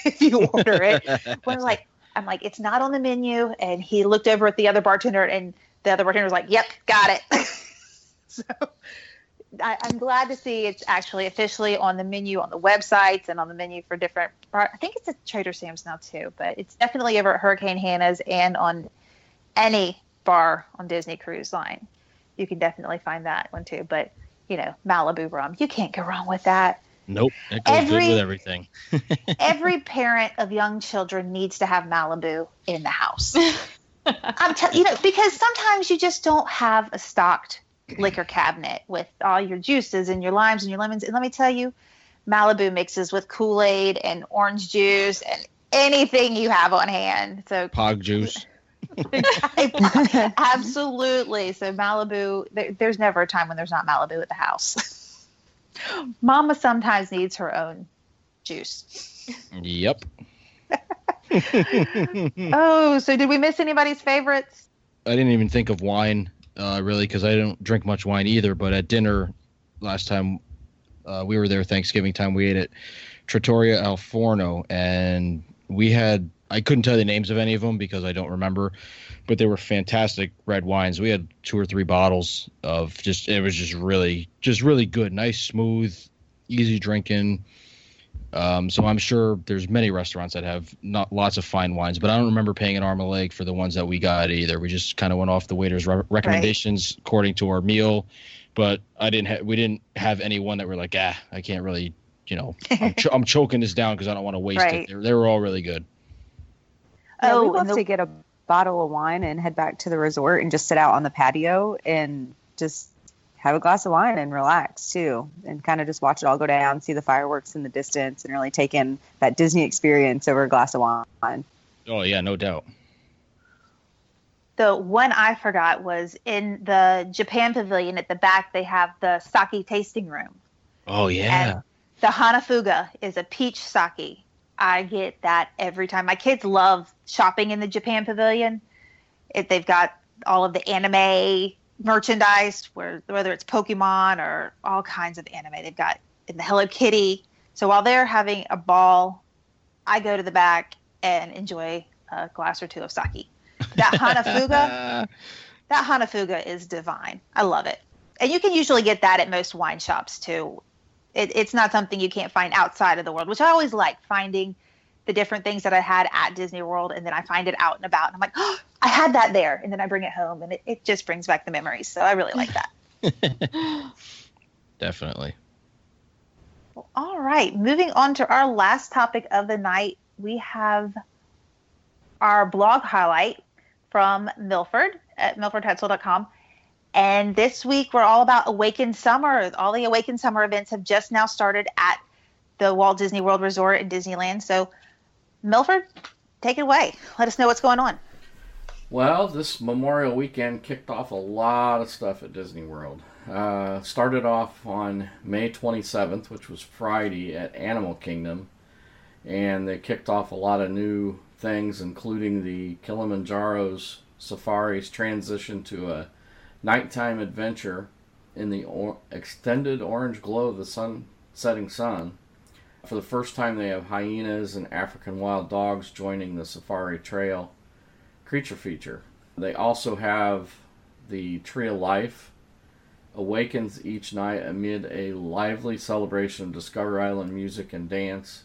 if you order it. when I'm like, I'm like, it's not on the menu, and he looked over at the other bartender, and the other bartender was like, "Yep, got it." so I, I'm glad to see it's actually officially on the menu on the websites and on the menu for different. bar- I think it's at Trader Sam's now too, but it's definitely over at Hurricane Hannah's and on any bar on Disney Cruise Line. You can definitely find that one too. But you know, Malibu rum, you can't go wrong with that. Nope. It goes Every- good with everything. Every parent of young children needs to have Malibu in the house. I'm tell you know because sometimes you just don't have a stocked liquor cabinet with all your juices and your limes and your lemons. And let me tell you, Malibu mixes with Kool Aid and orange juice and anything you have on hand. So Pog juice. absolutely. So Malibu, there, there's never a time when there's not Malibu at the house. Mama sometimes needs her own juice. Yep. Oh, so did we miss anybody's favorites? I didn't even think of wine, uh, really, because I don't drink much wine either. But at dinner last time uh, we were there, Thanksgiving time, we ate at Trattoria Al Forno, and we had I couldn't tell you the names of any of them because I don't remember, but they were fantastic red wines. We had two or three bottles of just it was just really just really good, nice, smooth, easy drinking. Um, so I'm sure there's many restaurants that have not lots of fine wines, but I don't remember paying an arm and a leg for the ones that we got either. We just kind of went off the waiter's re- recommendations according to our meal, but I didn't ha- we didn't have any one that were like ah I can't really you know I'm, ch- I'm choking this down because I don't want to waste Right. it. They, were- they were all really good. Yeah, we Oh, love the- to get a bottle of wine and head back to the resort and just sit out on the patio and just have a glass of wine and relax too, and kind of just watch it all go down, see the fireworks in the distance, and really take in that Disney experience over a glass of wine. Oh yeah, no doubt. the one I forgot was in the Japan Pavilion at the back. They have the sake tasting room. Oh yeah. And the Hanafuga is a peach sake. I get that every time. My kids love shopping in the Japan Pavilion. It, they've got all of the anime merchandise, where whether it's Pokemon or all kinds of anime. They've got in the Hello Kitty. So while they're having a ball, I go to the back and enjoy a glass or two of sake. That Hanafuga, that Hanafuga is divine. I love it. And you can usually get that at most wine shops too. It, it's not something you can't find outside of the world, which I always like finding the different things that I had at Disney World, and then I find it out and about, and I'm like, oh, I had that there, and then I bring it home, and it, it just brings back the memories. So I really like that. Definitely. Well, all right, moving on to our last topic of the night, we have our blog highlight from Milford at milfordhetzel.com. And this week we're all about Awaken Summer. All the Awaken Summer events have just now started at the Walt Disney World Resort in Disneyland. So, Milford, take it away. Let us know what's going on. Well, this Memorial Weekend kicked off a lot of stuff at Disney World. Uh, started off on May 27th, which was Friday at Animal Kingdom, and they kicked off a lot of new things, including the Kilimanjaro's Safari's transition to a nighttime adventure in the or- extended orange glow of the sun setting sun. For the first time, they have hyenas and African wild dogs joining the safari trail creature feature. They also have the Tree of Life awakens each night amid a lively celebration of Discovery Island music and dance.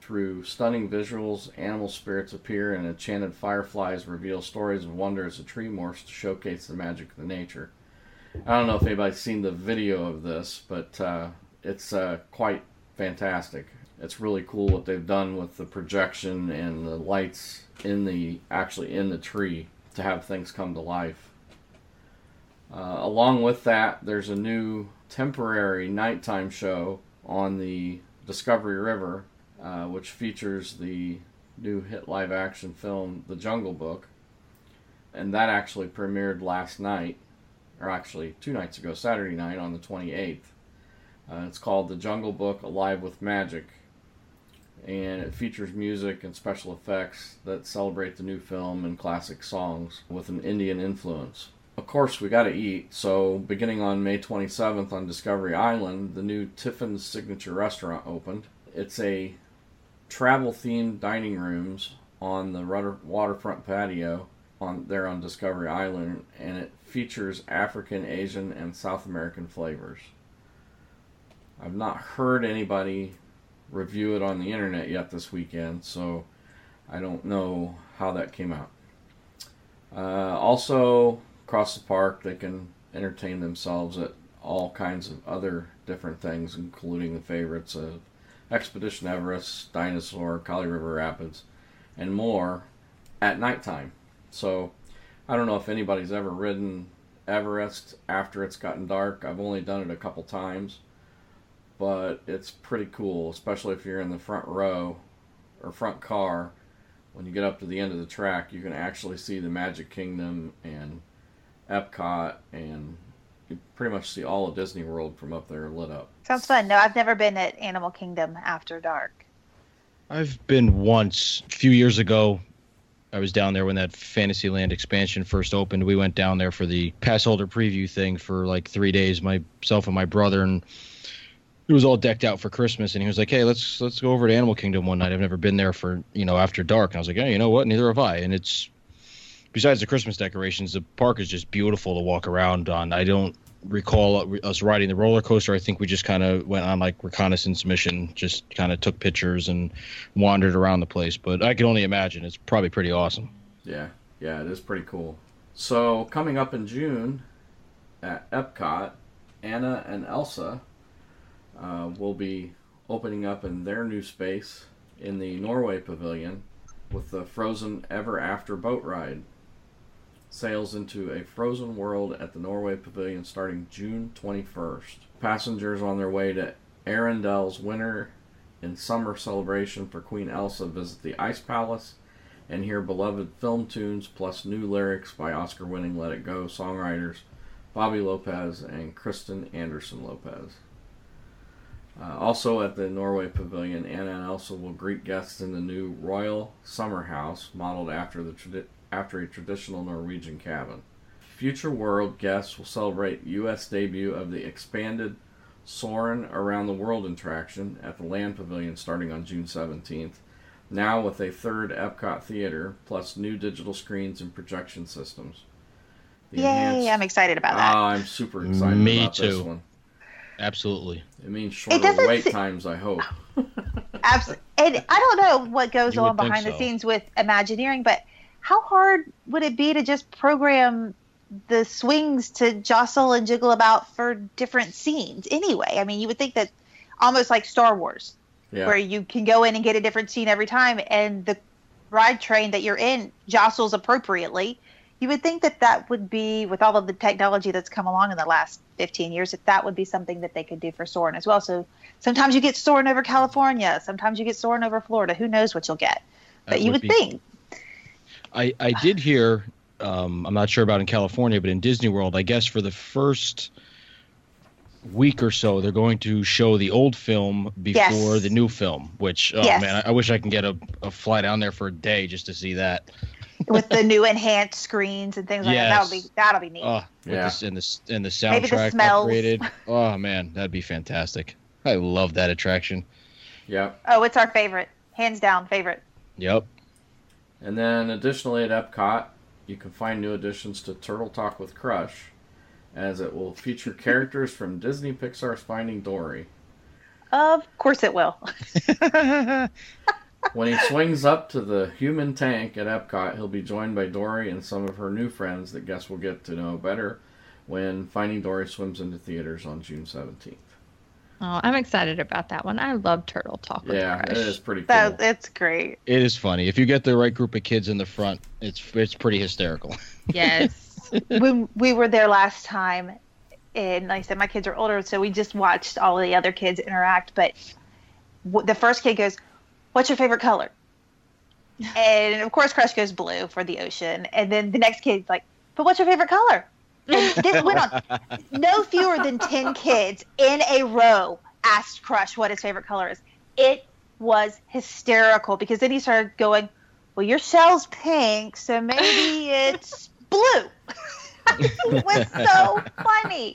Through stunning visuals, animal spirits appear and enchanted fireflies reveal stories of wonder as the tree morphs to showcase the magic of the nature. I don't know if anybody's seen the video of this, but uh, it's uh, quite fantastic. It's really cool what they've done with the projection and the lights in the actually in the tree to have things come to life. Uh, along with that, there's a new temporary nighttime show on the Discovery River, uh, which features the new hit live action film The Jungle Book. And that actually premiered last night, or actually two nights ago, Saturday night on the 28th. Uh, it's called The Jungle Book Alive with Magic. And it features music and special effects that celebrate the new film and classic songs with an Indian influence of course, we got to eat. So, beginning on May 27th on Discovery Island, the new Tiffin's Signature Restaurant opened. It's a travel themed dining rooms on the waterfront patio on there on Discovery Island, and it features African, Asian, and South American flavors. I've not heard anybody review it on the internet yet this weekend, so I don't know how that came out. Uh, also, across the park. They can entertain themselves at all kinds of other different things, including the favorites of Expedition Everest, Dinosaur, Kali River Rapids, and more at nighttime. So I don't know if anybody's ever ridden Everest after it's gotten dark. I've only done it a couple times, but it's pretty cool, especially if you're in the front row or front car. When you get up to the end of the track, you can actually see the Magic Kingdom and Epcot, and you pretty much see all of Disney World from up there lit up. Sounds fun. No, I've never been at Animal Kingdom after dark. I've been once a few years ago. I was down there when that Fantasyland expansion first opened. We went down there for the pass holder preview thing for like three days, myself and my brother, and it was all decked out for Christmas. And he was like, "Hey, let's let's go over to Animal Kingdom one night. I've never been there for you know after dark." And I was like, "Hey, you know what? Neither have I." And it's besides the Christmas decorations, the park is just beautiful to walk around on. I don't recall us riding the roller coaster. I think we just kind of went on like reconnaissance mission, just kind of took pictures and wandered around the place. But I can only imagine it's probably pretty awesome. Yeah, yeah, it is pretty cool. So coming up in June at Epcot, Anna and Elsa uh, will be opening up in their new space in the Norway Pavilion with the Frozen Ever After boat ride sails into a frozen world at the Norway Pavilion starting June 21st. Passengers on their way to Arendelle's winter and summer celebration for Queen Elsa visit the Ice Palace and hear beloved film tunes plus new lyrics by Oscar winning Let It Go songwriters Bobby Lopez and Kristen Anderson Lopez. Uh, also at the Norway Pavilion, Anna and Elsa will greet guests in the new Royal Summer House, modeled after the tradi- after a traditional Norwegian cabin. Future World guests will celebrate U.S. debut of the expanded Soarin' Around the World attraction at the Land Pavilion starting on June 17th. Now with a third Epcot theater, plus new digital screens and projection systems. The Yay! Enhanced... I'm excited about that. Oh, I'm super excited Me about too. this one. Absolutely. It means shorter wait se- times, I hope. Absolutely. And I don't know what goes you on behind so. the scenes with Imagineering, but how hard would it be to just program the swings to jostle and jiggle about for different scenes anyway? I mean, you would think that almost like Star Wars, yeah. where you can go in and get a different scene every time, and the ride train that you're in jostles appropriately. You would think that that would be, with all of the technology that's come along in the last 15 years, that that would be something that they could do for Soarin' as well. So sometimes you get Soarin' over California, sometimes you get Soarin' over Florida. Who knows what you'll get? But that you would, think I I did hear. Um, I'm not sure about in California, but in Disney World, I guess for the first week or so, they're going to show the old film before yes. the new film. Which, oh yes. man, I, I, wish I can get a, a fly down there for a day just to see that. With the new enhanced screens and things like yes. that, that'll be that'll be neat. Oh, yeah. and the and the soundtrack the upgraded. Oh man, that'd be fantastic. I love that attraction. Yep. Oh, it's our favorite, hands down favorite. Yep. And then additionally at Epcot, you can find new additions to Turtle Talk with Crush, as it will feature characters from Disney Pixar's Finding Dory. Of course it will. when he swings up to the human tank at Epcot, he'll be joined by Dory and some of her new friends that guests will get to know better when Finding Dory swims into theaters on June 17th. Oh, I'm excited about that one. I love Turtle Talk with Yeah, Crush. it is pretty cool. That it's great. It is funny. If you get the right group of kids in the front, it's it's pretty hysterical. Yes. when we were there last time, and like I said, my kids are older, so we just watched all of the other kids interact. But w- the first kid goes, "What's your favorite color?" And of course, Crush goes blue for the ocean. And then the next kid's like, "But what's your favorite color?" And this went on. No fewer than ten kids in a row asked Crush what his favorite color is. It was hysterical because then he started going, "Well, your shell's pink, so maybe it's blue." it was so funny.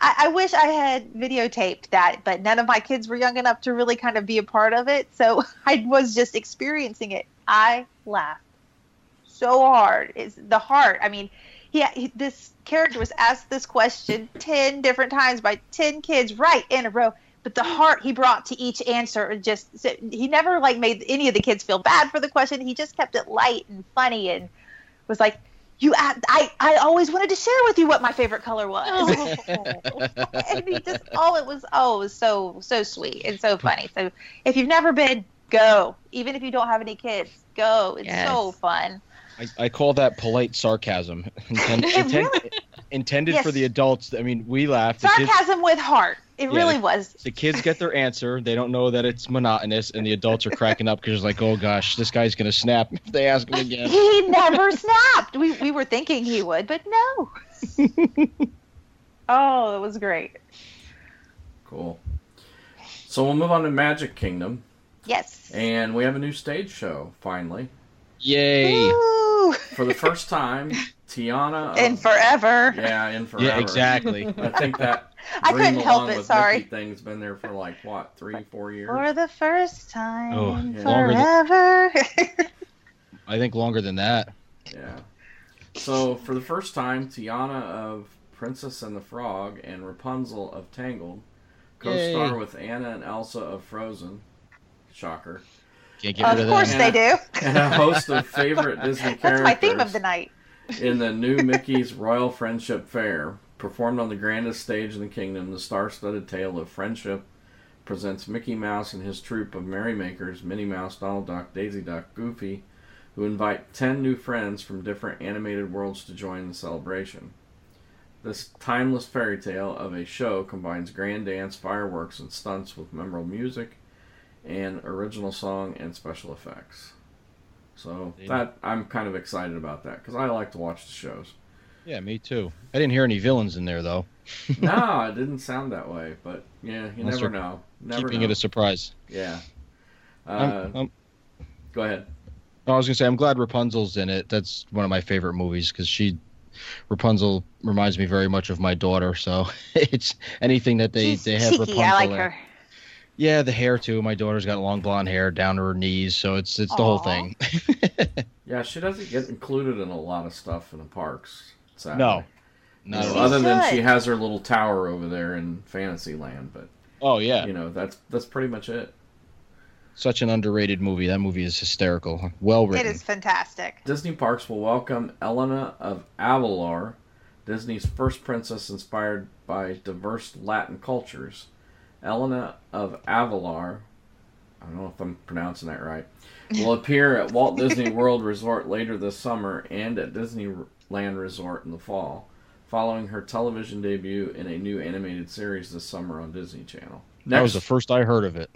I, I wish I had videotaped that, but none of my kids were young enough to really kind of be a part of it. So I was just experiencing it. I laughed so hard. It's the heart. I mean, yeah, this character was asked this question 10 different times by 10 kids right in a row. But the heart he brought to each answer just, so he never like made any of the kids feel bad for the question. He just kept it light and funny and was like, you a- I, I always wanted to share with you what my favorite color was. Oh. and he just oh it was oh it was so so sweet and so funny. So if you've never been, go. Even if you don't have any kids, go. It's so fun. I, I call that polite sarcasm. Inten- inten- intended for the adults. I mean, we laugh. The kids, Sarcasm with heart. It Yeah, really the- was. the kids get their answer. They don't know that it's monotonous, and the adults are cracking up because it's like, oh gosh, this guy's gonna snap if they ask him again. He never snapped. We we were thinking he would, but no. oh, it was great. Cool. So we'll move on to Magic Kingdom, Yes. and we have a new stage show finally. Yay! Woo! For the first time, Tiana. of- forever. Yeah, in forever. Yeah, exactly. I think that I couldn't help it, with sorry. Mickey thing's been there for like what three, four years. For the first time, Oh, yeah. Longer than- forever. I think longer than that. Yeah. So for the first time, Tiana of Princess and the Frog and Rapunzel of Tangled co-star Yay. with Anna and Elsa of Frozen. Shocker. Can't get rid of of course that. they do. And a host of favorite Disney That's characters my theme of the night. in the new Mickey's Royal Friendship Fair. Performed on the grandest stage in the kingdom, the star-studded tale of friendship presents Mickey Mouse and his troupe of merrymakers, Minnie Mouse, Donald Duck, Daisy Duck, Goofy, who invite 10 new friends from different animated worlds to join the celebration. This timeless fairy tale of a show combines grand dance, fireworks, and stunts with memorable music and original song and special effects. So that I'm kind of excited about that because I like to watch the shows. Yeah, me too. I didn't hear any villains in there though. no, it didn't sound that way, but yeah, you Unless never know. Never Keeping know. it a surprise. yeah. Uh, I'm- I'm- go ahead. I was gonna say I'm glad Rapunzel's in it. That's one of my favorite movies because she, Rapunzel reminds me very much of my daughter. So it's anything that they She's they have cheeky. Rapunzel. I like in. her. Yeah, the hair too. My daughter's got long blonde hair down to her knees, so it's it's the whole thing. Yeah, she doesn't get included in a lot of stuff in the parks. Sadly. No, You know, at She all. other than she has her little tower over there in Fantasyland, but Oh yeah, you know that's that's pretty much it. such an underrated movie. That movie is hysterical. Well It written. is fantastic. Disney Parks will welcome Elena of Avalor, Disney's first princess inspired by diverse Latin cultures. Elena of Avalor, I don't know if I'm pronouncing that right, will appear at Walt Disney World Resort later this summer and at Disneyland Resort in the fall, following her television debut in a new animated series this summer on Disney Channel. That was the first I heard of it.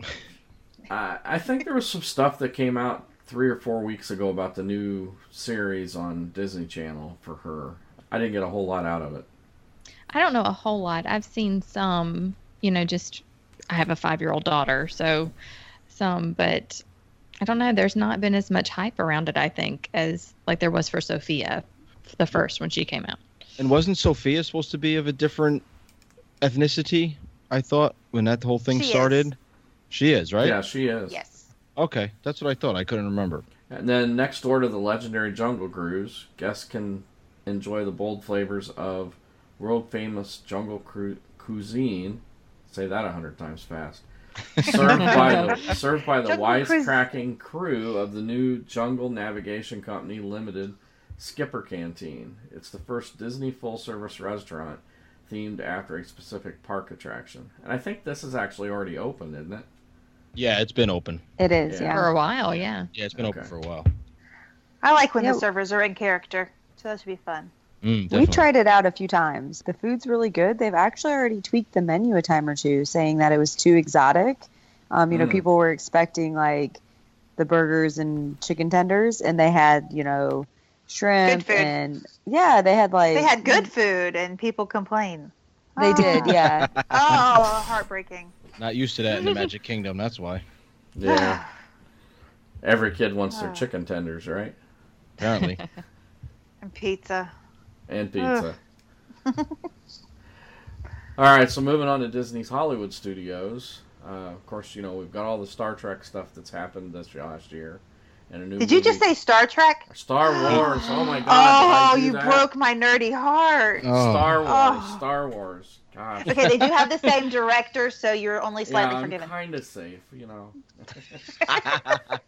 I I think there was some stuff that came out three or four weeks ago about the new series on Disney Channel for her. I didn't get a whole lot out of it. I don't know a whole lot. I've seen some, you know, just I have a five year old daughter, so some, but I don't know. There's not been as much hype around it, I think, as like there was for Sofia, the first when she came out. And wasn't Sofia supposed to be of a different ethnicity? I thought when that whole thing She is. started. She is right. Yeah, she is. Yes. Okay, that's what I thought. I couldn't remember. And then next door to the legendary Jungle Cruise, guests can enjoy the bold flavors of world famous jungle cru- cuisine. Say that a hundred times fast. served by the served by the Jungle Cruise- wisecracking crew of the new Jungle Navigation Company Limited Skipper Canteen. It's the first Disney full service restaurant themed after a specific park attraction. And I think this is actually already open, isn't it? Yeah, it's been open. It is, Yeah. yeah. For a while, yeah. Yeah, it's been open for a while. I like when Yeah. the servers are in character, so that should be fun. Mm, We tried it out a few times. The food's really good. They've actually already tweaked the menu a time or two, saying that it was too exotic. Um, you know, Mm. people were expecting like the burgers and chicken tenders, and they had you know shrimp food. and yeah, they had like They had good food, and people complain. They did, Oh. yeah. Oh, heartbreaking. Not used to that in the Magic Kingdom. That's why. Yeah. Every kid wants their Ah. chicken tenders, right? Apparently. and pizza. And pizza. all right, so moving on to Disney's Hollywood Studios. Uh, of course, you know we've got all the Star Trek stuff that's happened this last year, and a new. Did you just say Star Trek? Star Wars? Oh my God! Oh, did I oh, do you that? broke my nerdy heart. Oh. Star Wars. Oh. Star Wars. Gosh. Okay, they do have the same director, so you're only slightly yeah, I'm forgiven. kind of safe, you know.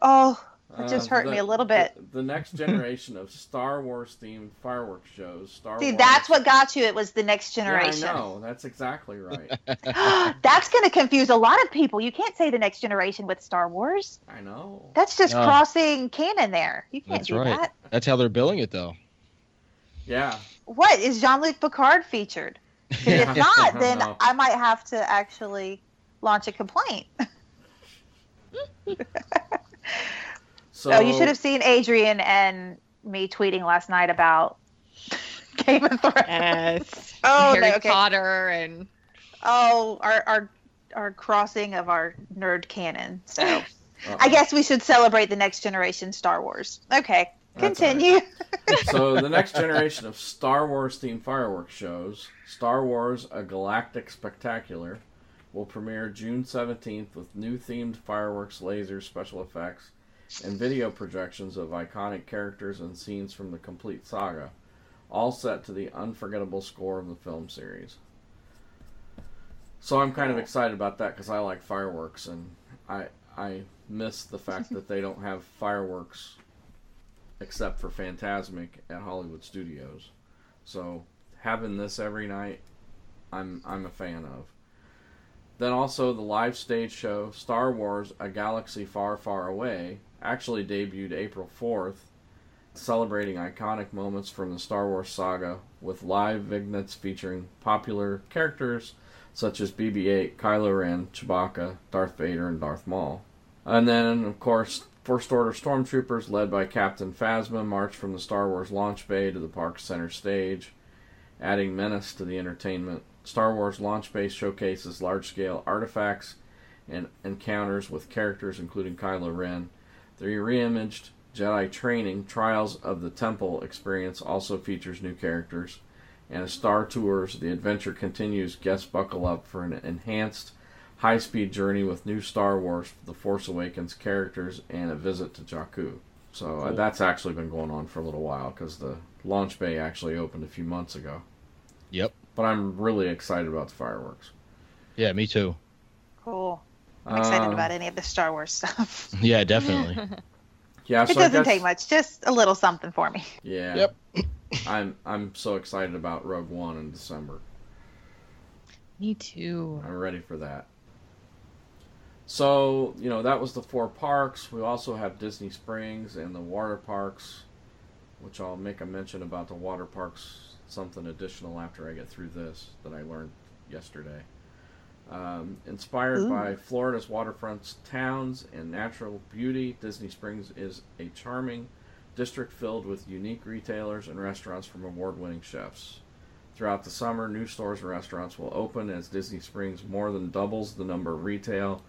Oh, It just Uh, hurt the- me a little bit. The, the next generation of Star Wars themed fireworks shows. Star see, Wars. that's what got you. It was the next generation. Yeah, I know. That's exactly right. That's going to confuse a lot of people. You can't say the next generation with Star Wars. I know. That's just No. crossing canon there. You can't That's do right. that. That's how they're billing it, though. Yeah. What is Jean Luc Picard featured? Yeah. If not, then No. I might have to actually launch a complaint. So oh, you should have seen Adrian and me tweeting last night about Game of Thrones. Yes. Oh, Harry no, okay. Potter and Oh, our our our crossing of our nerd canon. So Uh-oh. I guess we should celebrate the next generation Star Wars. Okay, That's all right. continue. so the next generation of Star Wars themed fireworks shows, Star Wars: A Galactic Spectacular, will premiere June 17th with new themed fireworks, lasers, special effects, and video projections of iconic characters and scenes from the complete saga, all set to the unforgettable score of the film series. So I'm kind of excited about that because I like fireworks and I I miss the fact that they don't have fireworks except for Fantasmic at Hollywood Studios. So having this every night, I'm I'm a fan of. Then also the live stage show Star Wars: A Galaxy Far Far Away actually debuted April 4th, celebrating iconic moments from the Star Wars saga with live vignettes featuring popular characters such as BB-8, Kylo Ren, Chewbacca, Darth Vader, and Darth Maul. And then, of course, First Order stormtroopers led by Captain Phasma marched from the Star Wars launch bay to the park's center stage, adding menace to the entertainment. Star Wars launch bay showcases large-scale artifacts and encounters with characters including Kylo Ren. The reimaged Jedi Training Trials of the Temple experience also features new characters. And as Star Tours, the adventure continues. Guests buckle up for an enhanced high speed journey with new Star Wars, The Force Awakens characters, and a visit to Jakku. So uh, Cool. that's actually been going on for a little while because the launch bay actually opened a few months ago. Yep. But I'm really excited about the fireworks. Yeah, me too. Cool. I'm excited Uh, about any of the Star Wars stuff. Yeah, definitely. Yeah, It so I doesn't guess- take much, just a little something for me. Yeah. Yep. I'm I'm so excited about Rogue One in December. me too. I'm ready for that. So, you know, that was the four parks. We also have Disney Springs and the water parks, which I'll make a mention about the water parks, something additional after I get through this that I learned yesterday. Um, inspired Ooh. by Florida's waterfront towns and natural beauty, Disney Springs is a charming district filled with unique retailers and restaurants from award winning chefs. Throughout the summer, new stores and restaurants will open as Disney Springs more than doubles the number of retail,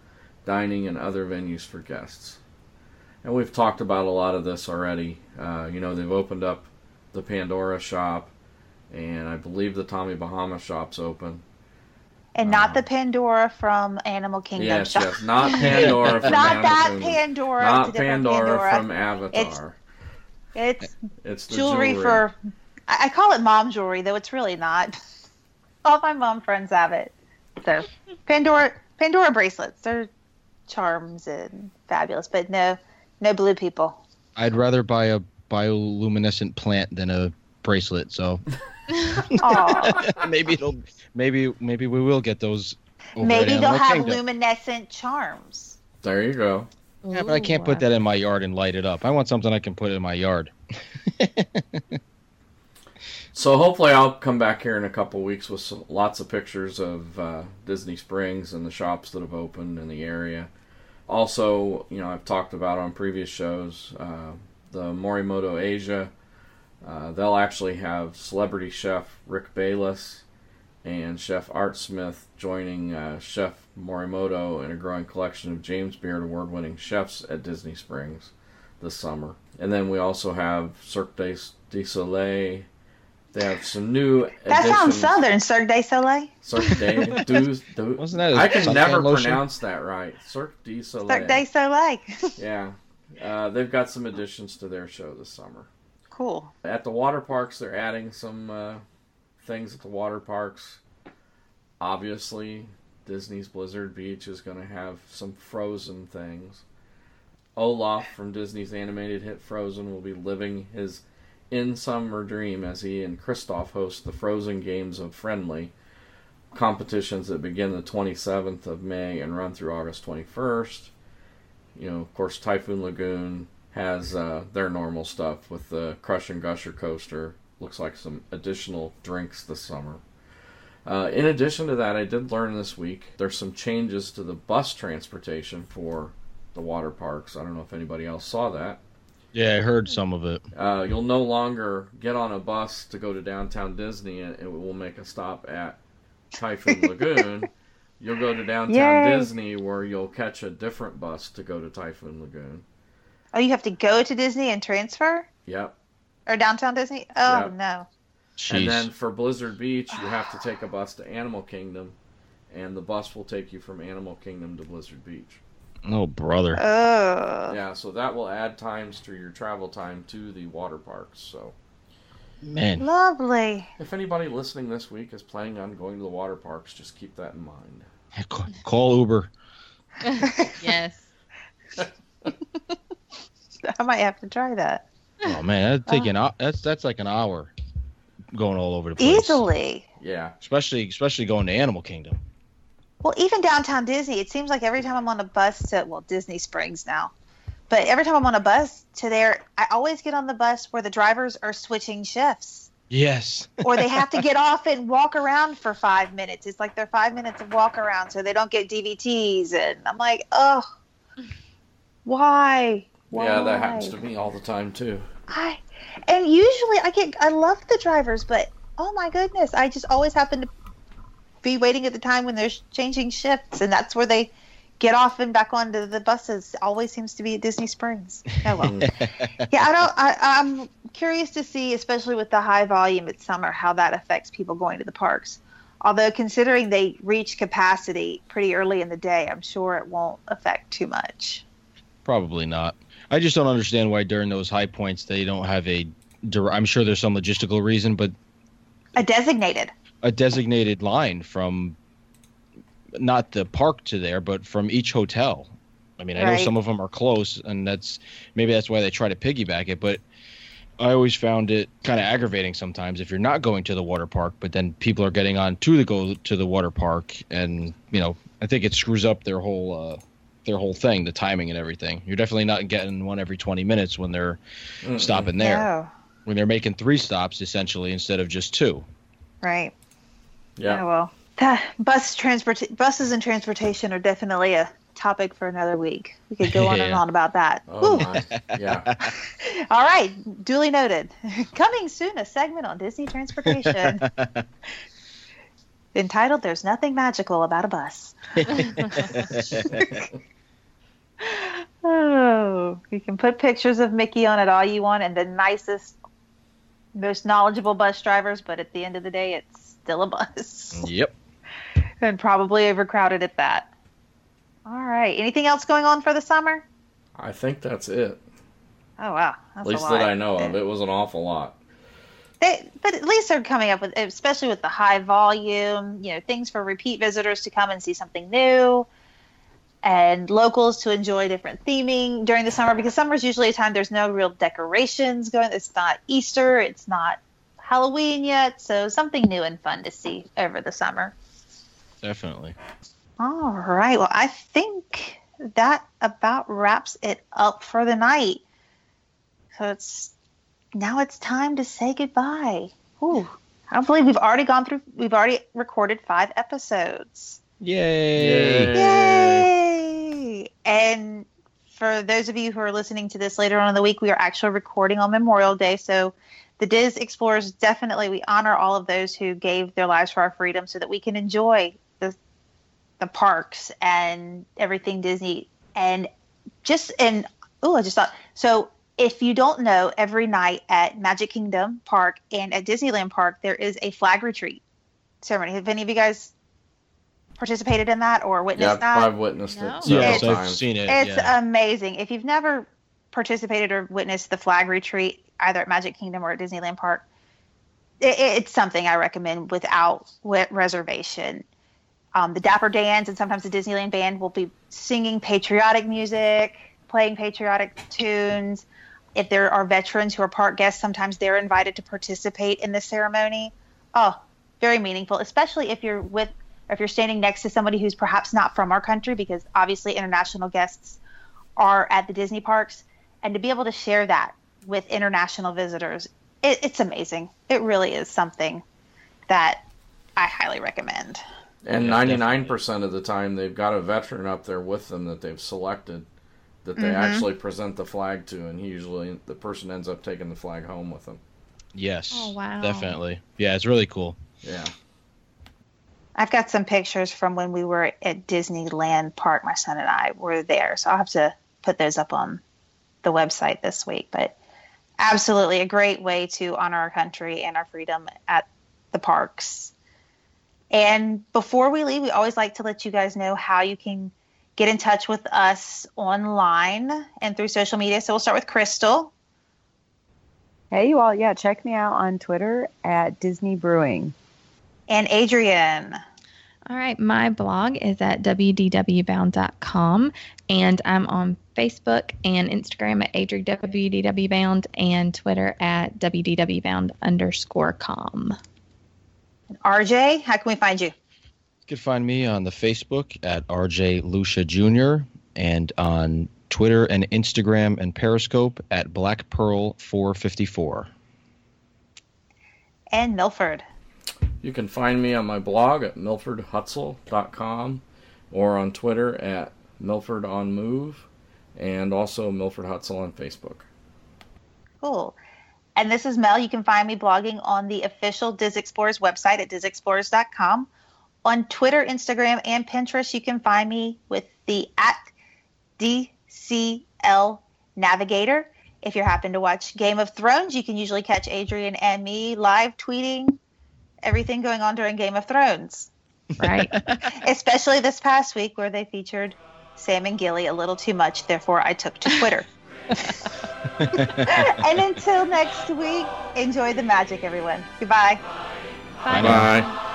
dining, and other venues for guests. And we've talked about a lot of this already. Uh, you know, they've opened up the Pandora shop, and I believe the Tommy Bahama shop's open. And not Uh, the Pandora from Animal Kingdom yes, shop. yes, not Pandora from not Animal that Kingdom. Pandora. Not it's a Pandora, Pandora. from Avatar. It's It's the jewelry, for. I, I call it mom jewelry, though it's really not. All my mom friends have it. So Pandora, Pandora bracelets. They're charms and fabulous, but no, no blue people. I'd rather buy a bioluminescent plant than a bracelet. So Aw. maybe it'll maybe maybe we will get those. Maybe they'll have Kingdom. luminescent charms. There you go. Yeah, but I can't put that in my yard and light it up. I want something I can put in my yard. So hopefully I'll come back here in a couple weeks with some, lots of pictures of uh, Disney Springs and the shops that have opened in the area. Also, you know, I've talked about on previous shows uh, the Morimoto Asia. Uh, they'll actually have celebrity chef Rick Bayless and chef Art Smith joining uh, Chef Morimoto in a growing collection of James Beard award-winning chefs at Disney Springs this summer. And then we also have Cirque du du Soleil. They have some new That sounds southern, Cirque du Soleil. Cirque du, du, du Wasn't that a I can never lotion? pronounce that right. Cirque du Soleil. Cirque du Soleil. Yeah. Uh, they've got some additions to their show this summer. Cool. At the water parks, they're adding some uh, things at the water parks. Obviously, Disney's Blizzard Beach is going to have some frozen things. Olaf from Disney's animated hit Frozen will be living his in summer dream as he and Kristoff host the Frozen Games of Friendly competitions that begin the 27th of May and run through August 21st. You know, of course, Typhoon Lagoon has uh, their normal stuff with the Crush and Gusher coaster. Looks like some additional drinks this summer. Uh, in addition to that, I did learn this week there's some changes to the bus transportation for the water parks. I don't know if anybody else saw that. Yeah, I heard some of it. Uh, you'll no longer get on a bus to go to downtown Disney and it will make a stop at Typhoon Lagoon. You'll go to downtown Yay. Disney where you'll catch a different bus to go to Typhoon Lagoon. Oh, you have to go to Disney and transfer? Yep. Or downtown Disney? Oh, Yep. no. Jeez. And then for Blizzard Beach, you have to take a bus to Animal Kingdom, and the bus will take you from Animal Kingdom to Blizzard Beach. oh, brother. Oh. Yeah, so that will add times to your travel time to the water parks. So Man. Lovely. if anybody listening this week is planning on going to the water parks, just keep that in mind. Ca- Call Uber. yes. I might have to try that. Oh man, that'd take an that's that's like an hour going all over the place. Easily. Yeah. Especially especially going to Animal Kingdom. Well, even downtown Disney, it seems like every time I'm on a bus to, well, Disney Springs now, but every time I'm on a bus to there, I always get on the bus where the drivers are switching shifts. Yes. or they have to get off and walk around for five minutes. It's like they're five minutes of walk around so they don't get DVTs. And I'm like, oh, why? Why? Yeah, that happens to me all the time too. I, and usually I get, I love the drivers, but oh my goodness, I just always happen to be waiting at the time when they're changing shifts, and that's where they get off and back onto the buses. Always seems to be at Disney Springs. Oh well. yeah, I don't. I, I'm curious to see, especially with the high volume at summer, how that affects people going to the parks. Although considering they reach capacity pretty early in the day, I'm sure it won't affect too much. Probably not. I just don't understand why during those high points they don't have a. I'm sure there's some logistical reason, but A designated. a designated line from not the park to there, but from each hotel. I mean, I know some of them are close, and that's maybe that's why they try to piggyback it. But I always found it kind of aggravating sometimes if you're not going to the water park, but then people are getting on to the go to the water park, and you know, I think it screws up their whole uh, their whole thing, the timing and everything. You're definitely not getting one every 20 minutes when they're Mm-mm. stopping there, No. when they're making three stops essentially instead of just two. Right. Yeah. Oh well. That bus transport buses and transportation are definitely a topic for another week. We could go on and on about that. Oh Whew. Yeah. All right, duly noted. Coming soon, a segment on Disney transportation entitled "There's Nothing Magical About a Bus." Oh, you can put pictures of Mickey on it all you want, and the nicest, most knowledgeable bus drivers. But at the end of the day, it's still a bus, yep. and probably overcrowded at that. All right. Anything else going on for the summer? I think that's it. Oh wow, that's At least a lot. that I know of. It was an awful lot. They, but at least they're coming up with, especially with the high volume, you know, things for repeat visitors to come and see something new, and locals to enjoy different theming during the summer because summer is usually a time there's no real decorations going. It's not Easter, it's not Halloween yet, so something new and fun to see over the summer. Definitely. All right. Well, I think that about wraps it up for the night. So it's now it's time to say goodbye. Ooh, I don't believe we've already gone through. We've already recorded five episodes. Yay! Yay. Yay! And for those of you who are listening to this later on in the week, we are actually recording on Memorial Day. So the Dis Explorers definitely we honor all of those who gave their lives for our freedom so that we can enjoy the the parks and everything Disney and just and oh I just thought so if you don't know every night at Magic Kingdom Park and at Disneyland Park there is a flag retreat ceremony. Have any of you guys participated in that or witnessed Yeah, that? I've witnessed No. it several Yes, I've times. seen it. It's yeah. amazing. If you've never participated or witnessed the flag retreat, either at Magic Kingdom or at Disneyland Park, it, it's something I recommend without wi- reservation. Um, the Dapper Dans and sometimes the Disneyland Band will be singing patriotic music, playing patriotic tunes. If there are veterans who are park guests, sometimes they're invited to participate in the ceremony. Oh, very meaningful, especially if you're with if you're standing next to somebody who's perhaps not from our country, because obviously international guests are at the Disney parks, and to be able to share that with international visitors, it, it's amazing. It really is something that I highly recommend. And Yeah, ninety nine percent of the time, they've got a veteran up there with them that they've selected, that they Mhm. actually present the flag to, and he usually the person ends up taking the flag home with them. Yes. Oh, wow. Definitely. Yeah, it's really cool. Yeah, I've got some pictures from when we were at Disneyland Park. My son and I were there, so I'll have to put those up on the website this week. But absolutely a great way to honor our country and our freedom at the parks. And before we leave, we always like to let you guys know how you can get in touch with us online and through social media. So we'll start with Crystal. Hey, you all. Yeah, check me out on Twitter at Disney Brewing. And Adrian. All right, my blog is at wdwbound.com, and I'm on Facebook and Instagram at adriwdwbound and Twitter at wdwbound underscore com. RJ, how can we find you? You can find me on the Facebook at RJ Lucia Jr. and on Twitter and Instagram and Periscope at Black Pearl 454. And Milford. you can find me on my blog at milfordhutzel.com or on Twitter at Milford on Move, and also Milford Hutzel on Facebook. Cool. And this is Mel. You can find me blogging on the official Dis Explorers website at disexplorers.com. On Twitter, Instagram, and Pinterest, you can find me with the at DCL Navigator. If you happen to watch Game of Thrones, you can usually catch Adrian and me live tweeting everything going on during Game of Thrones, Right? especially this past week where they featured Sam and Gilly a little too much. Therefore, I took to Twitter. and until next week, enjoy the magic, everyone. Goodbye. Bye. Bye.